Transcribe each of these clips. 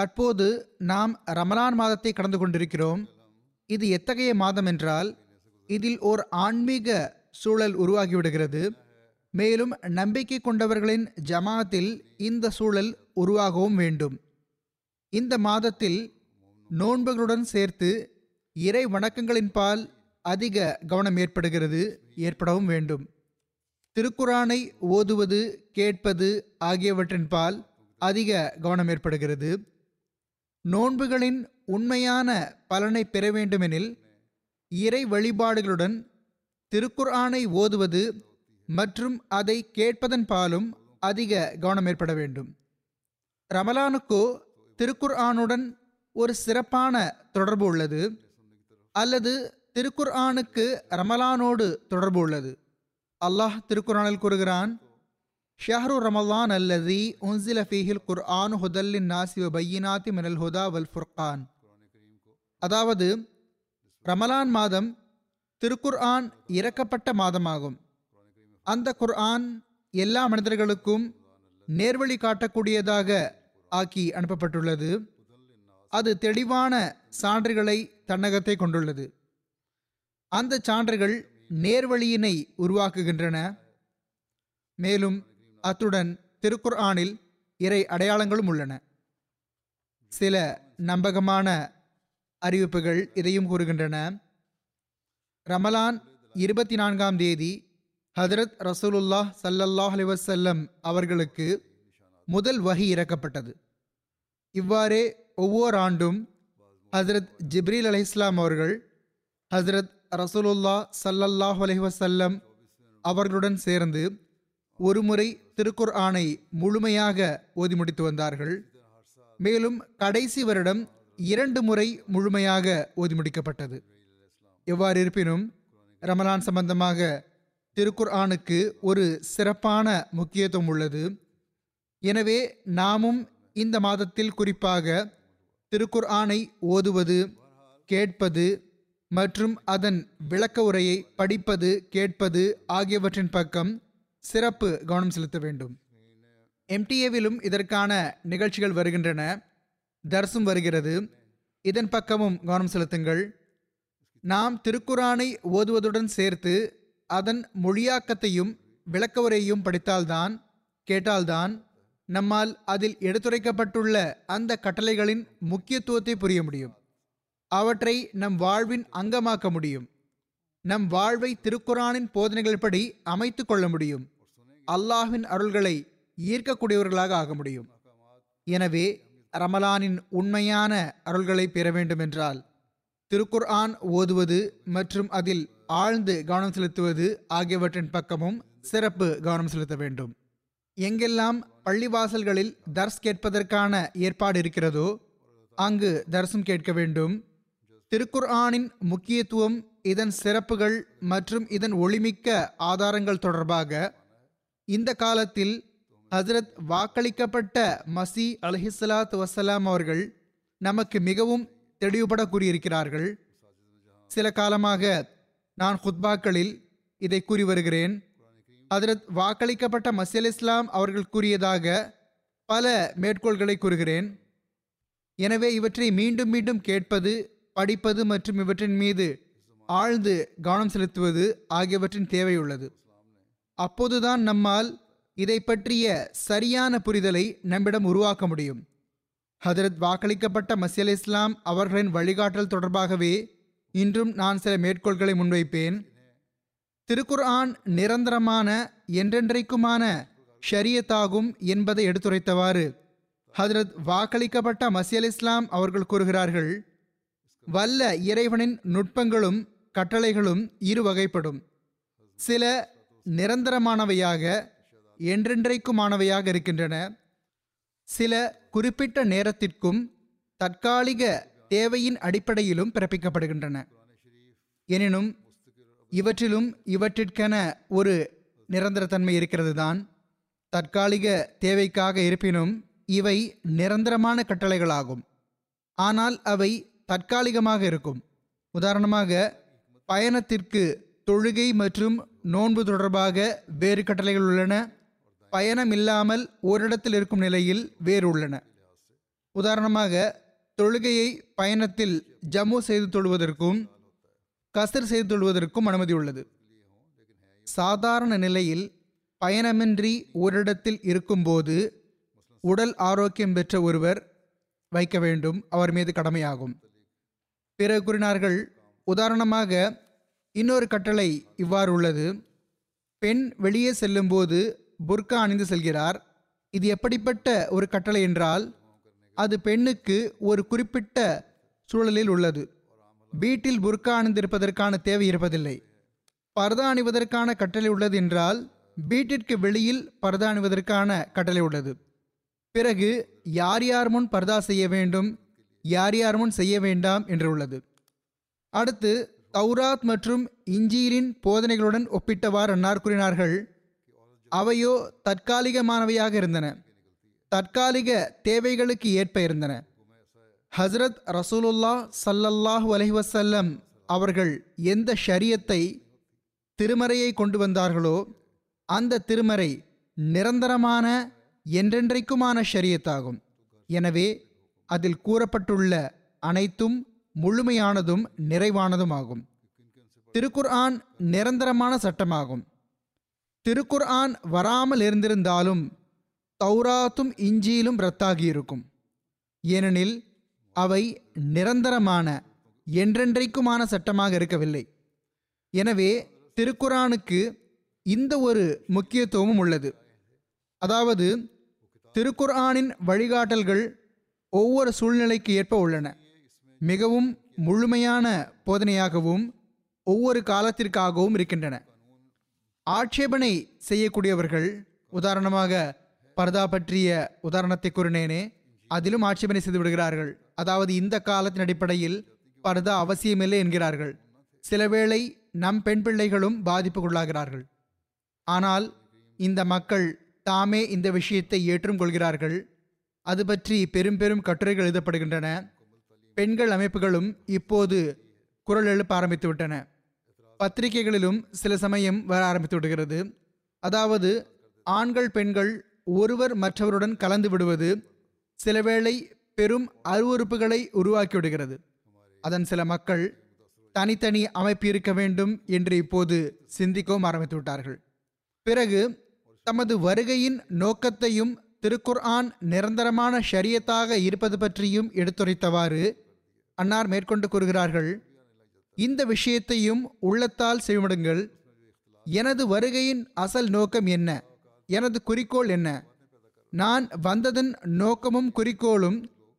தற்போது நாம் ரமலான் மாதத்தை கடந்து கொண்டிருக்கிறோம். இது எத்தகைய மாதம் என்றால் இதில் ஓர் ஆன்மீக சூழல் உருவாகிவிடுகிறது மேலும் நம்பிக்கை கொண்டவர்களின் ஜமாத்தில் இந்த சூழல் உருவாகவும் வேண்டும். இந்த மாதத்தில் நோன்புகளுடன் சேர்த்து இறை வணக்கங்களின் பால் அதிக கவனம் ஏற்படுகிறது ஏற்படவும் வேண்டும். திருக்குரானை ஓதுவது கேட்பது ஆகியவற்றின் பால் அதிக கவனம் ஏற்படுகிறது. நோன்புகளின் உண்மையான பலனை பெற வேண்டுமெனில் இறை வழிபாடுகளுடன் திருக்குர்ஆனை ஓதுவது மற்றும் அதை கேட்பதன் பாலும் அதிக கவனம் ஏற்பட வேண்டும். ரமலானுக்கோ திருக்குர்ஆனுடன் ஒரு சிறப்பான தொடர்பு உள்ளது அல்லது திருக்குர்ஆனுக்கு ரமலானோடு தொடர்பு உள்ளது. அல்லாஹ் திருக்குர்ஆனில் கூறுகிறான் ஷஹரு ரமலான் அல்லதி உன்சில ஃபீஹில் குர்ஆன் ஹுதல்லின் நாசி பையினாத்தி மினல் ஹுதா வல் ஃபுர்கான் அதாவது ரமலான் மாதம் திருக்குர்ஆன் இறக்கப்பட்ட மாதமாகும் அந்த குர்ஆன் எல்லா மனிதர்களுக்கும் நேர்வழி காட்டக்கூடியதாக ஆக்கி அனுப்பப்பட்டுள்ளது அது தெளிவான சான்றுகளை தன்னகத்தை கொண்டுள்ளது அந்த சான்றுகள் நேர்வழியினை உருவாக்குகின்றன மேலும் அத்துடன் திருக்குர் ஆனில் இறை அடையாளங்களும் உள்ளன. சில நம்பகமான அறிவிப்புகள் இதையும் கூறுகின்றன. ரமலான் இருபத்தி நான்காம் தேதி ஹதரத் ரசூலுல்லாஹ் சல்லல்லாஹ் அலிவசல்லம் அவர்களுக்கு முதல் வகி இறக்கப்பட்டது. இவ்வாறே ஒவ்வொரு ஆண்டும் ஹசரத் ஜிப்ரீல் அலி இஸ்லாம் அவர்கள் ஹசரத் ரசூலுல்லா சல்லல்லாஹ் அலைஹி வசல்லம் அவர்களுடன் சேர்ந்து ஒருமுறை திருக்குர் ஆணை முழுமையாக ஓதி முடித்து வந்தார்கள். மேலும் கடைசி வருடம் இரண்டு முறை முழுமையாக ஓதி முடிக்கப்பட்டது. எவ்வாறு இருப்பினும் ரமலான் சம்பந்தமாக திருக்குர் ஆணுக்கு ஒரு சிறப்பான முக்கியத்துவம் உள்ளது. எனவே நாமும் இந்த மாதத்தில் குறிப்பாக திருக்குர் ஆணை ஓதுவது கேட்பது மற்றும் அதன் விளக்க உரையை படிப்பது கேட்பது ஆகியவற்றின் பக்கம் சிறப்பு கவனம் செலுத்த வேண்டும். எம்டிஏவிலும் இதற்கான நிகழ்ச்சிகள் வருகின்றன. தர்சும் வருகிறது. இதன் பக்கமும் கவனம் செலுத்துங்கள். நாம் திருக்குரானை ஓதுவதுடன் சேர்த்து அதன் மொழியாக்கத்தையும் விளக்க உரையையும் படித்தால்தான் கேட்டால்தான் நம்மால் அதில் எடுத்துரைக்கப்பட்டுள்ள அந்த கட்டளைகளின் முக்கியத்துவத்தை புரிய முடியும். அவற்றை நம் வாழ்வின் அங்கமாக்க முடியும். நம் வாழ்வை திருக்குரானின் போதனைகள்படி அமைத்து கொள்ள முடியும். அல்லாஹின் அருள்களை ஈர்க்கக்கூடியவர்களாக ஆக முடியும். எனவே ரமலானின் உண்மையான அருள்களை பெற வேண்டுமென்றால் திருக்குர்ஆன் ஓதுவது மற்றும் அதில் ஆழ்ந்து கவனம் செலுத்துவது ஆகியவற்றின் பக்கமும் சிறப்பு கவனம் செலுத்த வேண்டும். எங்கெல்லாம் பள்ளிவாசல்களில் தர்ஸ் கேட்பதற்கான ஏற்பாடு இருக்கிறதோ அங்கு தர்சம் கேட்க வேண்டும். திருக்குர் ஆனின் முக்கியத்துவம் இதன் சிறப்புகள் மற்றும் இதன் ஒளிமிக்க ஆதாரங்கள் தொடர்பாக இந்த காலத்தில் ஹசரத் வாக்களிக்கப்பட்ட மசி அலஹிஸ்லாத் வசலாம் அவர்கள் நமக்கு மிகவும் தெளிவுபட கூறியிருக்கிறார்கள். சில காலமாக நான் குத்பாக்களில் இதை கூறி வருகிறேன். அதில் வாக்களிக்கப்பட்ட மசியல் இஸ்லாம் அவர்கள் கூறியதாக பல மேற்கோள்களை கூறுகிறேன். எனவே இவற்றை மீண்டும் மீண்டும் கேட்பது படிப்பது மற்றும் இவற்றின் மீது ஆழ்ந்து கவனம் செலுத்துவது ஆகியவற்றின் தேவை உள்ளது அப்போதுதான் நம்மால் இதை பற்றிய சரியான புரிதலை நம்மிடம் உருவாக்க முடியும். ஹதரத் வாக்களிக்கப்பட்ட மசியல் இஸ்லாம் அவர்களின் வழிகாட்டல் தொடர்பாகவே இன்றும் நான் சில மேற்கோள்களை முன்வைப்பேன். திருக்குர்ஆன் நிரந்தரமான என்றென்றைக்குமான ஷரியத்தாகும் என்பதை எடுத்துரைத்தவாறு ஹதரத் வாக்களிக்கப்பட்ட மசியல் இஸ்லாம் அவர்கள் கூறுகிறார்கள் வல்ல இறைவனின் நுட்பங்களும் கட்டளைகளும் இரு வகைப்படும் சில நிரந்தரமானவையாக என்றென்றைக்குமானவையாக இருக்கின்றன. சில குறிப்பிட்ட நேரத்திற்கும் தற்காலிக தேவையின் அடிப்படையிலும் பிறப்பிக்கப்படுகின்றன. எனினும் இவற்றிலும் இவற்றிற்கென ஒரு நிரந்தரத்தன்மை இருக்கிறது தான் தற்காலிக தேவைக்காக இருப்பினும் இவை நிரந்தரமான கட்டளைகளாகும். ஆனால் அவை தற்காலிகமாக இருக்கும். உதாரணமாக பயணத்திற்கு தொழுகை மற்றும் நோன்பு தொடர்பாக வேறு கட்டளைகள் உள்ளன. பயணம் இல்லாமல் ஓரிடத்தில் இருக்கும் நிலையில் வேறு உள்ளன. உதாரணமாக தொழுகையை பயணத்தில் ஜம்மு செய்து தொழுவதற்கும் கசர் செய்து தொழுவதற்கும் அனுமதி உள்ளது. சாதாரண நிலையில் பயணமின்றி ஓரிடத்தில் இருக்கும்போது உடல் ஆரோக்கியம் பெற்ற ஒருவர் வைக்க வேண்டும். அவர் மீது கடமையாகும். பிறகு கூறினார்கள் உதாரணமாக இன்னொரு கட்டளை இவ்வாறு உள்ளது. பெண் வெளியே செல்லும்போது புர்கா அணிந்து செல்கிறார். இது எப்படிப்பட்ட ஒரு கட்டளை என்றால் அது பெண்ணுக்கு ஒரு குறிப்பிட்ட சூழலில் உள்ளது. வீட்டில் புர்கா அணிந்திருப்பதற்கான தேவை இருப்பதில்லை. பர்தா அணிவதற்கான கட்டளை உள்ளது என்றால் வீட்டிற்கு வெளியில் பர்தா அணிவதற்கான கட்டளை உள்ளது. பிறகு யார் யார் முன் பர்தா செய்ய வேண்டும் யார் யார் முன் செய்ய வேண்டாம் என்று உள்ளது. அடுத்து தௌராத் மற்றும் இஞ்சீரின் போதனைகளுடன் ஒப்பிட்டவாறு அன்னார் கூறினார்கள் அவையோ தற்காலிகமானவையாக இருந்தன. தற்காலிக தேவைகளுக்கு ஏற்ப இருந்தன. ஹஸ்ரத் ரசூலுல்லா சல்லல்லாஹு வலைவசல்லம் அவர்கள் எந்த ஷரியத்தை திருமறையை கொண்டு வந்தார்களோ அந்த திருமறை நிரந்தரமான என்றென்றைக்குமான ஷரியத்தாகும். எனவே அதில் கூறப்பட்டுள்ள அனைத்தும் முழுமையானதும் நிறைவானதும் ஆகும் திருக்குர்ஆன் நிரந்தரமான சட்டமாகும். திருக்குர்ஆன் வராமல் இருந்திருந்தாலும் தௌராத்தும் இஞ்சியிலும் ரத்தாகியிருக்கும் ஏனெனில் அவை நிரந்தரமான என்றென்றைக்குமான சட்டமாக இருக்கவில்லை. எனவே திருக்குரானுக்கு இந்த ஒரு முக்கியத்துவமும் உள்ளது. அதாவது திருக்குர்ஆனின் வழிகாட்டல்கள் ஒவ்வொரு சூழ்நிலைக்கு ஏற்ப உள்ளன. மிகவும் முழுமையான போதனையாகவும் ஒவ்வொரு காலத்திற்காகவும் இருக்கின்றன. ஆட்சேபனை செய்யக்கூடியவர்கள் உதாரணமாக பர்தா பற்றிய உதாரணத்தை கூறினேனே அதிலும் ஆட்சேபனை செய்து விடுகிறார்கள். அதாவது இந்த காலத்தின் அடிப்படையில் பர்தா அவசியமில்லை என்கிறார்கள். சிலவேளை நம் பெண் பிள்ளைகளும் பாதிப்புக்குள்ளாகிறார்கள். ஆனால் இந்த மக்கள் தாமே இந்த விஷயத்தை ஏற்றும் கொள்கிறார்கள் அது பற்றி பெரும் பெரும் கட்டுரைகள் எழுதப்படுகின்றன. பெண்கள் அமைப்புகளும் இப்போது குரல் எழுப்ப ஆரம்பித்து விட்டன. பத்திரிகைகளிலும் சில சமயம் வர ஆரம்பித்து விடுகிறது. அதாவது ஆண்கள் பெண்கள் ஒருவர் மற்றவருடன் கலந்து விடுவது சிலவேளை பெரும் அருவறுப்புகளை உருவாக்கி விடுகிறது. அதன் சில மக்கள் தனித்தனி அமைப்பு இருக்க வேண்டும் என்று இப்போது சிந்திக்கவும் ஆரம்பித்து விட்டார்கள். பிறகு தமது வருகையின் நோக்கத்தையும் திருக்குர்ஆன் நிரந்தரமான ஷரியத்தாக இருப்பது பற்றியும் எடுத்துரைத்தவாறு அன்னார் மேற்கொண்டு கூறுகிறார்கள் இந்த விஷயத்தையும் உள்ளத்தால் செவிமடுங்கள். எனது வருகையின் அசல் நோக்கம் என்ன? எனது குறிக்கோள் என்ன? நான் வந்ததன் நோக்கமும் குறிக்கோளும்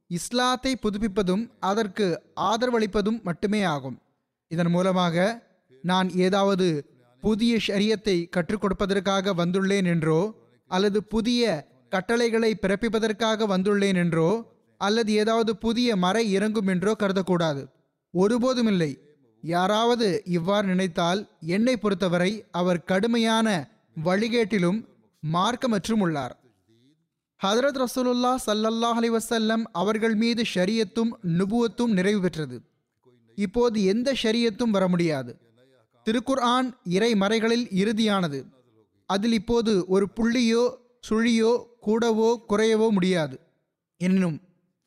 இஸ்லாத்தை புதுப்பிப்பதும் அதற்கு ஆதரவளிப்பதும் மட்டுமே ஆகும். இதன் மூலமாக நான் ஏதாவது புதிய ஷரியத்தை கற்றுக் கொடுப்பதற்காக வந்துள்ளேன் என்றோ அல்லது புதிய கட்டளைகளை பிறப்பிப்பதற்காக வந்துள்ளேன் என்றோ அல்லது ஏதாவது புதிய மறை இறங்கும் என்றோ கருதக்கூடாது. ஒருபோதும் இல்லை யாராவது இவ்வாறு நினைத்தால் என்னை பொறுத்தவரை அவர் கடுமையான வழிகேட்டிலும் மார்க்கமற்றும் உள்ளார் ஹதரத் ரசூலுல்லா சல்லல்லாஹ் அலி வசல்லம் அவர்கள் மீது ஷரியத்தும் நுபுவத்தும் நிறைவு பெற்றது. இப்போது எந்த ஷரியத்தும் வர முடியாது. திருக்குர்ஆன் இறை மறைகளில் இறுதியானது. அதில் இப்போது ஒரு புள்ளியோ சுழியோ கூடவோ குறையவோ முடியாது. எனினும்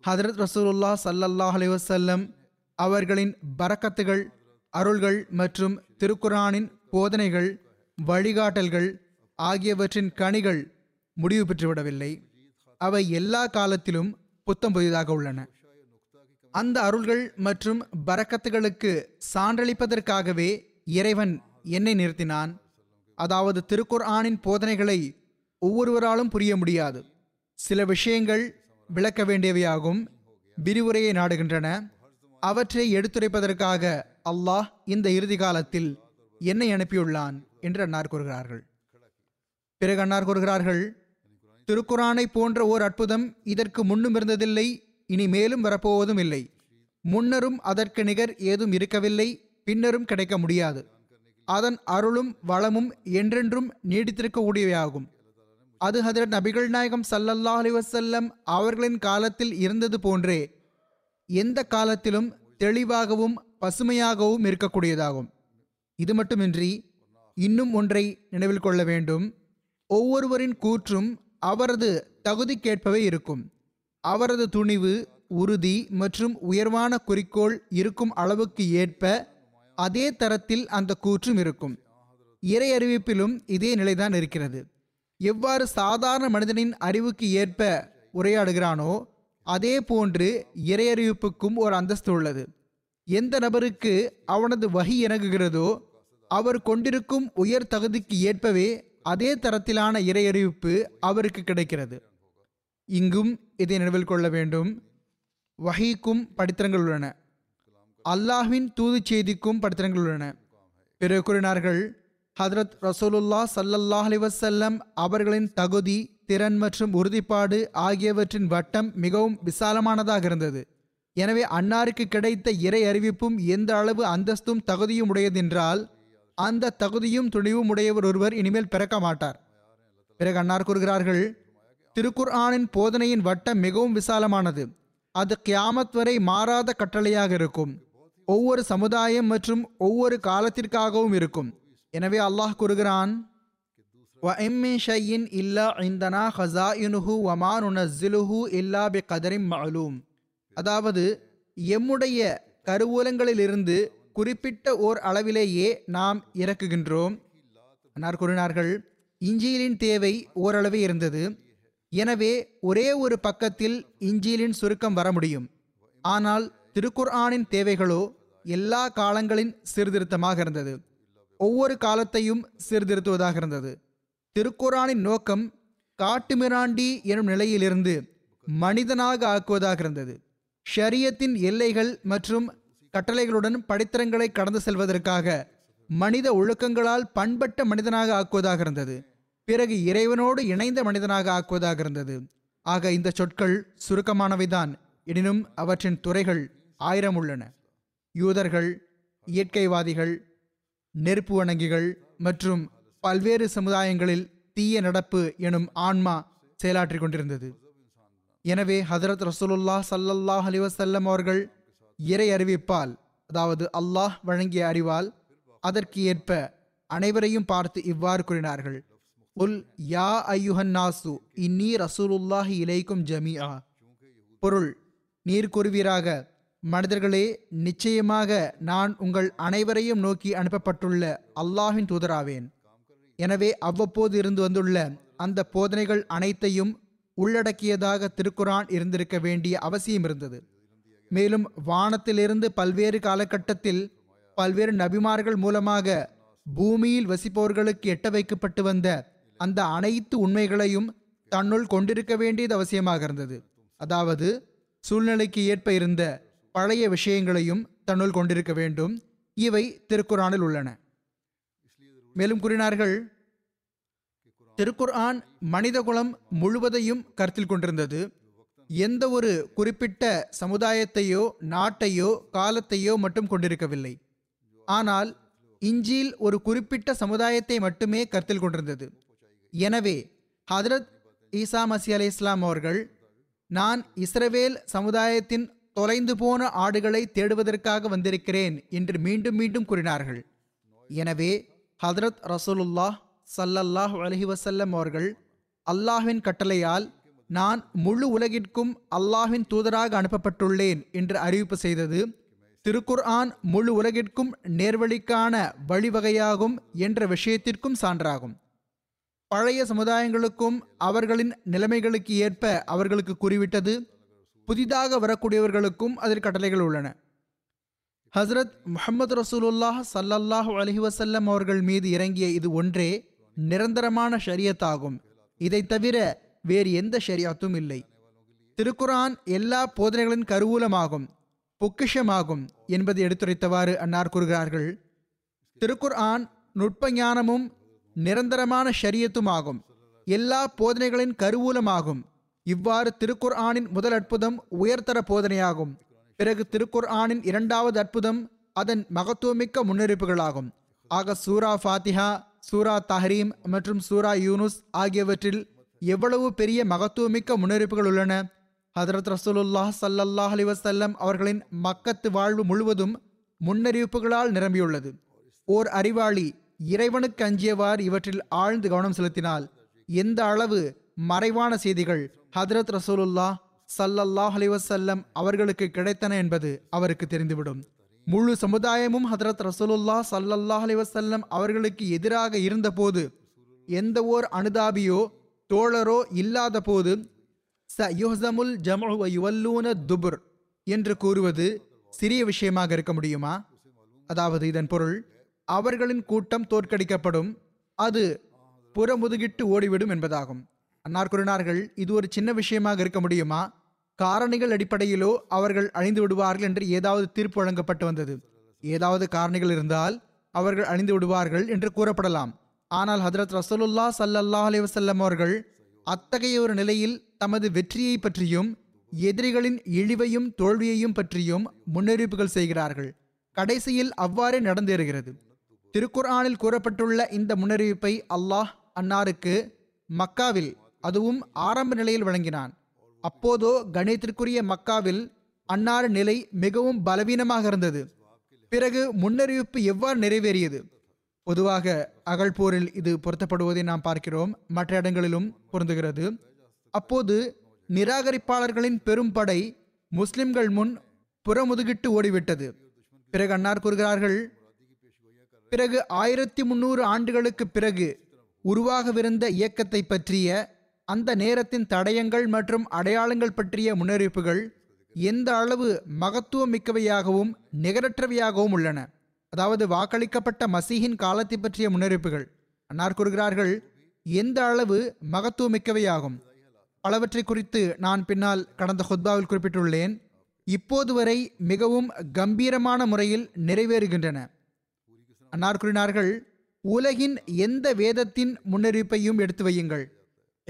ஹதரத் ரசூலுல்லா சல்லல்லாஹ் அலைஹி அவர்களின் பரக்கத்துகள் அருள்கள் மற்றும் திருக்குரானின் போதனைகள் வழிகாட்டல்கள் ஆகியவற்றின் கனிகள் முடிவு பெற்றுவிடவில்லை. அவை எல்லா காலத்திலும் புத்தம் புதிதாக உள்ளன. அந்த அருள்கள் மற்றும் பரக்கத்துகளுக்கு சான்றளிப்பதற்காகவே இறைவன் என்னை நிறுத்தினான். அதாவது திருக்குர்ஆனின் போதனைகளை ஒவ்வொருவராலும் புரிய முடியாது. சில விஷயங்கள் விளக்க வேண்டியவையாகும். விரிவுரையை நாடுகின்றன. அவற்றை எடுத்துரைப்பதற்காக அல்லாஹ் இந்த இறுதி காலத்தில் என்னை அனுப்பியுள்ளான் என்று அன்னார் கூறுகிறார்கள். பிறகு அன்னார் கூறுகிறார்கள் திருக்குறானை போன்ற ஓர் அற்புதம் இதற்கு முன்னும் இருந்ததில்லை இனி மேலும் வரப்போவதும் இல்லை. முன்னரும் அதற்கு நிகர் ஏதும் இருக்கவில்லை பின்னரும் கிடைக்க முடியாது. அதன் அருளும் வளமும் என்றென்றும் நீடித்திருக்கக்கூடியவையாகும். அது ஹதரத் நபிகள் நாயகம் சல்லல்லா அலி வசல்லம் அவர்களின் காலத்தில் இருந்தது போன்றே எந்த காலத்திலும் தெளிவாகவும் பசுமையாகவும் இருக்கக்கூடியதாகும். இது மட்டுமின்றி இன்னும் ஒன்றை நினைவில் கொள்ள வேண்டும். ஒவ்வொருவரின் கூற்றும் அவரது தகுதிக்கேற்பவே இருக்கும். அவரது துணிவு உறுதி மற்றும் உயர்வான குறிக்கோள் இருக்கும் அளவுக்கு ஏற்ப அதே தரத்தில் அந்த கூற்றும் இருக்கும். இறை அறிவிப்பிலும் இதே நிலைதான் இருக்கிறது. எவ்வாறு சாதாரண மனிதனின் அறிவுக்கு ஏற்ப உரையாடுகிறானோ அதே போன்று இறையறிவிப்புக்கும் ஒரு அந்தஸ்து உள்ளது. எந்த நபருக்கு அவனது வகி இணங்குகிறதோ அவர் கொண்டிருக்கும் உயர் தகுதிக்கு ஏற்பவே அதே தரத்திலான இறையறிவிப்பு அவருக்கு கிடைக்கிறது. இங்கும் இதை நினைவில் கொள்ள வேண்டும். வகைக்கும் படித்திரங்கள் உள்ளன. அல்லாஹ்வின் தூது செய்திக்கும் படித்திரங்கள் உள்ளன. பிறகு கூறினார்கள் ஹதரத் ரசூலுல்லா சல்லல்லாஹ் அலிவசல்லம் அவர்களின் தகுதி திறன் மற்றும் உறுதிப்பாடு ஆகியவற்றின் வட்டம் மிகவும் விசாலமானதாக இருந்தது. எனவே அன்னாருக்கு கிடைத்த இறை அறிவிப்பும் எந்த அளவு அந்தஸ்தும் தகுதியும் உடையதென்றால் அந்த தகுதியும் துணிவும் உடையவர் ஒருவர் இனிமேல் பிறக்க மாட்டார். பிறகு அன்னார் கூறுகிறார்கள் திருக்குர் ஆனின் போதனையின் வட்டம் மிகவும் விசாலமானது. அது கியாமத் வரை மாறாத கட்டளையாக இருக்கும். ஒவ்வொரு சமுதாயம் மற்றும் ஒவ்வொரு காலத்திற்காகவும் இருக்கும். எனவே அல்லாஹ் கூறுகிறான் ஷையின் இல்லா இந்தனா ஹசா இனுஹு வமான் உனஸ்ஸிலுஹு இல்லா பி கதரிம் மலூம் அதாவது எம்முடைய கருவூலங்களிலிருந்து குறிப்பிட்ட ஓர் அளவிலேயே நாம் இறக்குகின்றோம். அன்னார் கூறினார்கள் இஞ்சியிலின் தேவை ஓரளவே இருந்தது. எனவே ஒரே ஒரு பக்கத்தில் இஞ்சியிலின் சுருக்கம் வர முடியும். ஆனால் திருக்குர்ஆனின் தேவைகளோ எல்லா காலங்களின் சீர்திருத்தமாக இருந்தது. ஒவ்வொரு காலத்தையும் சீர்திருத்துவதாக இருந்தது. திருக்குறானின் நோக்கம் காட்டுமிராண்டி எனும் நிலையிலிருந்து மனிதனாக ஆக்குவதாக இருந்தது. ஷரியத்தின் எல்லைகள் மற்றும் கட்டளைகளுடன் படித்திரங்களை கடந்து செல்வதற்காக மனித ஒழுக்கங்களால் பண்பட்ட மனிதனாக ஆக்குவதாக இருந்தது. பிறகு இறைவனோடு இணைந்த மனிதனாக ஆக்குவதாக இருந்தது. ஆக இந்த சொற்கள் சுருக்கமானவைதான். எனினும் அவற்றின் துறைகள் ஆயிரம் உள்ளன. யூதர்கள் இயற்கைவாதிகள் நெருப்பு வணங்கிகள் மற்றும் பல்வேறு சமுதாயங்களில் தீய நடப்பு எனும் ஆன்மா செயலாற்றிக் கொண்டிருந்தது. எனவே ஹதரத் ரசூலுல்லா சல்லல்லாஹ் அலிவசல்லம் அவர்கள் இறை அறிவிப்பால் அதாவது அல்லாஹ் வழங்கிய அறிவால் அதற்கு ஏற்ப அனைவரையும் பார்த்து இவ்வாறு கூறினார்கள். உல் யா ஐயுஹன் நாசு இன்னி ரசூலுல்லாஹி இலைக்கும் ஜமியா பொருள் நீர் கூறுவீராக மனிதர்களே நிச்சயமாக நான் உங்கள் அனைவரையும் நோக்கி அனுப்பப்பட்டுள்ள அல்லாஹின் தூதராவேன். எனவே அவ்வப்போது இருந்து வந்துள்ள அந்த போதனைகள் அனைத்தையும் உள்ளடக்கியதாக திருக்குரான் இருந்திருக்க வேண்டிய அவசியம் இருந்தது. மேலும் வானத்திலிருந்து பல்வேறு காலகட்டத்தில் பல்வேறு நபிமார்கள் மூலமாக பூமியில் வசிப்பவர்களுக்கு எட்ட வைக்கப்பட்டு வந்த அந்த அனைத்து உண்மைகளையும் தன்னுள் கொண்டிருக்க வேண்டியது அவசியமாக இருந்தது. அதாவது சூழ்நிலைக்கு ஏற்ப இருந்த பழைய விஷயங்களையும் தன்னுள் கொண்டிருக்க வேண்டும். இவை திருக்குறானில் உள்ளன. மேலும் கூறினார்கள் திருக்குர்ஆன் மனிதகுலம் முழுவதையும் கருத்தில் கொண்டிருந்தது. எந்த ஒரு குறிப்பிட்ட சமுதாயத்தையோ நாட்டையோ காலத்தையோ மட்டும் கொண்டிருக்கவில்லை. ஆனால் இஞ்சில் ஒரு குறிப்பிட்ட சமுதாயத்தை மட்டுமே கருத்தில் கொண்டிருந்தது. எனவே ஹதரத் ஈசா மசி அலி இஸ்லாம் அவர்கள் நான் இஸ்ரவேல் சமுதாயத்தின் தொலைந்து போன ஆடுகளை தேடுவதற்காக வந்திருக்கிறேன் என்று மீண்டும் மீண்டும் கூறினார்கள். எனவே ஹதரத் ரசூலுல்லாஹ் சல்லல்லாஹ் அலஹி வசல்லம் அவர்கள் அல்லாஹ்வின் கட்டளையால் நான் முழு உலகிற்கும் அல்லாஹ்வின் தூதராக அனுப்பப்பட்டுள்ளேன் என்று அறிவிப்பு செய்தது திருக்குர்ஆன் முழு உலகிற்கும் நேர்வழிக்கான வழிவகையாகும் என்ற விஷயத்திற்கும் சான்றாகும். பழைய சமுதாயங்களுக்கும் அவர்களின் நிலைமைகளுக்கு ஏற்ப அவர்களுக்கு குறிவிட்டது புதிதாக வரக்கூடியவர்களுக்கும் அதில் கட்டளைகள் உள்ளன. ஹஸ்ரத் முஹம்மது ரசூலுல்லாஹ் சல்லல்லாஹ் அலஹி வசல்லம் அவர்கள் மீது இறங்கிய இது ஒன்றே நிரந்தரமான ஷரியத்தாகும். இதை தவிர வேறு எந்த ஷரியத்தும் இல்லை. திருக்குரான் எல்லா போதனைகளின் கருவூலமாகும் பொக்கிஷமாகும் என்பதை எடுத்துரைத்தவாறு அன்னார் கூறுகிறார்கள். திருக்குர்ஆன் நுட்ப ஞானமும் நிரந்தரமான ஷரியத்துமாகும். எல்லா போதனைகளின் கருவூலமாகும். இவ்வாறு திருக்குர் ஆனின் முதல் அற்புதம் உயர்தர போதனையாகும். பிறகு திருக்குர் ஆனின் இரண்டாவது அற்புதம் அதன் மகத்துவமிக்க முன்னெடுப்புகளாகும் ஆக சூரா ஃபாத்திஹா சூரா தஹரீம் மற்றும் சூரா யூனுஸ் ஆகியவற்றில் எவ்வளவு பெரிய மகத்துவமிக்க முன்னெடுப்புகள் உள்ளன? ஹதரத் ரசூலுல்லாஹ் சல்லல்லாஹ் அலைஹி வஸல்லம் அவர்களின் மக்கத்து வாழ்வு முழுவதும் முன்னறிவிப்புகளால் நிரம்பியுள்ளது. ஓர் அறிவாளி இறைவனுக்கு அஞ்சியவாறு இவற்றில் ஆழ்ந்து கவனம் செலுத்தினால் எந்த அளவு மறைவான செய்திகள். ஹதரத் ரசூலுல்லா சல்லல்லாஹ் அலிவசல்லம் அவர்களுக்கு கிடைத்தன என்பது அவருக்கு தெரிந்துவிடும். முழு சமுதாயமும் ஹதரத் ரசூலுல்லா சல்லல்லாஹ் அலிவசல்லம் அவர்களுக்கு எதிராக இருந்தபோது எந்த ஓர் அனுதாபியோ தோழரோ இல்லாத போது ச யுஹ்சமுல் ஜம்உ யுவல்லூன துபுர் என்று கூறுவது சிறிய விஷயமாக இருக்க முடியுமா? அதாவது இதன் பொருள் அவர்களின் கூட்டம் தோற்கடிக்கப்படும் அது புறமுதுகிட்டு ஓடிவிடும் என்பதாகும். அன்னார் கூறினார்கள் இது ஒரு சின்ன விஷயமாக இருக்க முடியுமா? காரணிகள் அடிப்படையிலோ அவர்கள் அழிந்து விடுவார்கள் என்று ஏதாவது தீர்ப்பு வழங்கப்பட்டு வந்தது. ஏதாவது காரணிகள் இருந்தால் அவர்கள் அழிந்து விடுவார்கள் என்று கூறப்படலாம். ஆனால் ஹதரத் ரசூலுல்லா சல்லல்லா அலைஹி அவர்கள் அத்தகைய ஒரு நிலையில் தமது வெற்றியை பற்றியும் எதிரிகளின் இழிவையும் தோல்வியையும் பற்றியும் முன்னறிவிப்புகள் செய்கிறார்கள். கடைசியில் அவ்வாறே நடந்தேறுகிறது. திருக்குர்ஆனில் கூறப்பட்டுள்ள இந்த முன்னறிவிப்பை அல்லாஹ் அன்னாருக்கு மக்காவில் அதுவும் ஆரம்ப நிலையில் வழங்கினான். அப்போதோ கணித்திற்குரிய மக்காவில் அன்னார் நிலை மிகவும் பலவீனமாக இருந்தது. பிறகு முன்னறிவிப்பு எவ்வாறு நிறைவேறியது? பொதுவாக அகழ்போரில் இது பொருத்தப்படுவதை நாம் பார்க்கிறோம். மற்ற இடங்களிலும் பொருந்துகிறது. அப்போது நிராகரிப்பாளர்களின் பெரும் படை முஸ்லிம்கள் முன் புறமுதுகிட்டு ஓடிவிட்டது. பிறகு அன்னார் கூறுகிறார்கள் பிறகு ஆயிரத்தி முன்னூறு ஆண்டுகளுக்கு பிறகு உருவாகவிருந்த இயக்கத்தை பற்றிய அந்த நேரத்தின் தடயங்கள் மற்றும் அடையாளங்கள் பற்றிய முன்னறிவிப்புகள் எந்த அளவு மகத்துவம் மிக்கவையாகவும் நிகரற்றவையாகவும் உள்ளன? அதாவது வாக்களிக்கப்பட்ட மசீஹின் காலத்தை பற்றிய முன்னறிவிப்புகள். அன்னார் கூறுகிறார்கள் எந்த அளவு மகத்துவமிக்கவையாகும்? பலவற்றை குறித்து நான் பின்னால் கடந்த ஹொத்பாவில் குறிப்பிட்டுள்ளேன். இப்போது வரை மிகவும் கம்பீரமான முறையில் நிறைவேறுகின்றன. அன்னார் கூறினார்கள் உலகின் எந்த வேதத்தின் முன்னறிவிப்பையும் எடுத்து வையுங்கள்.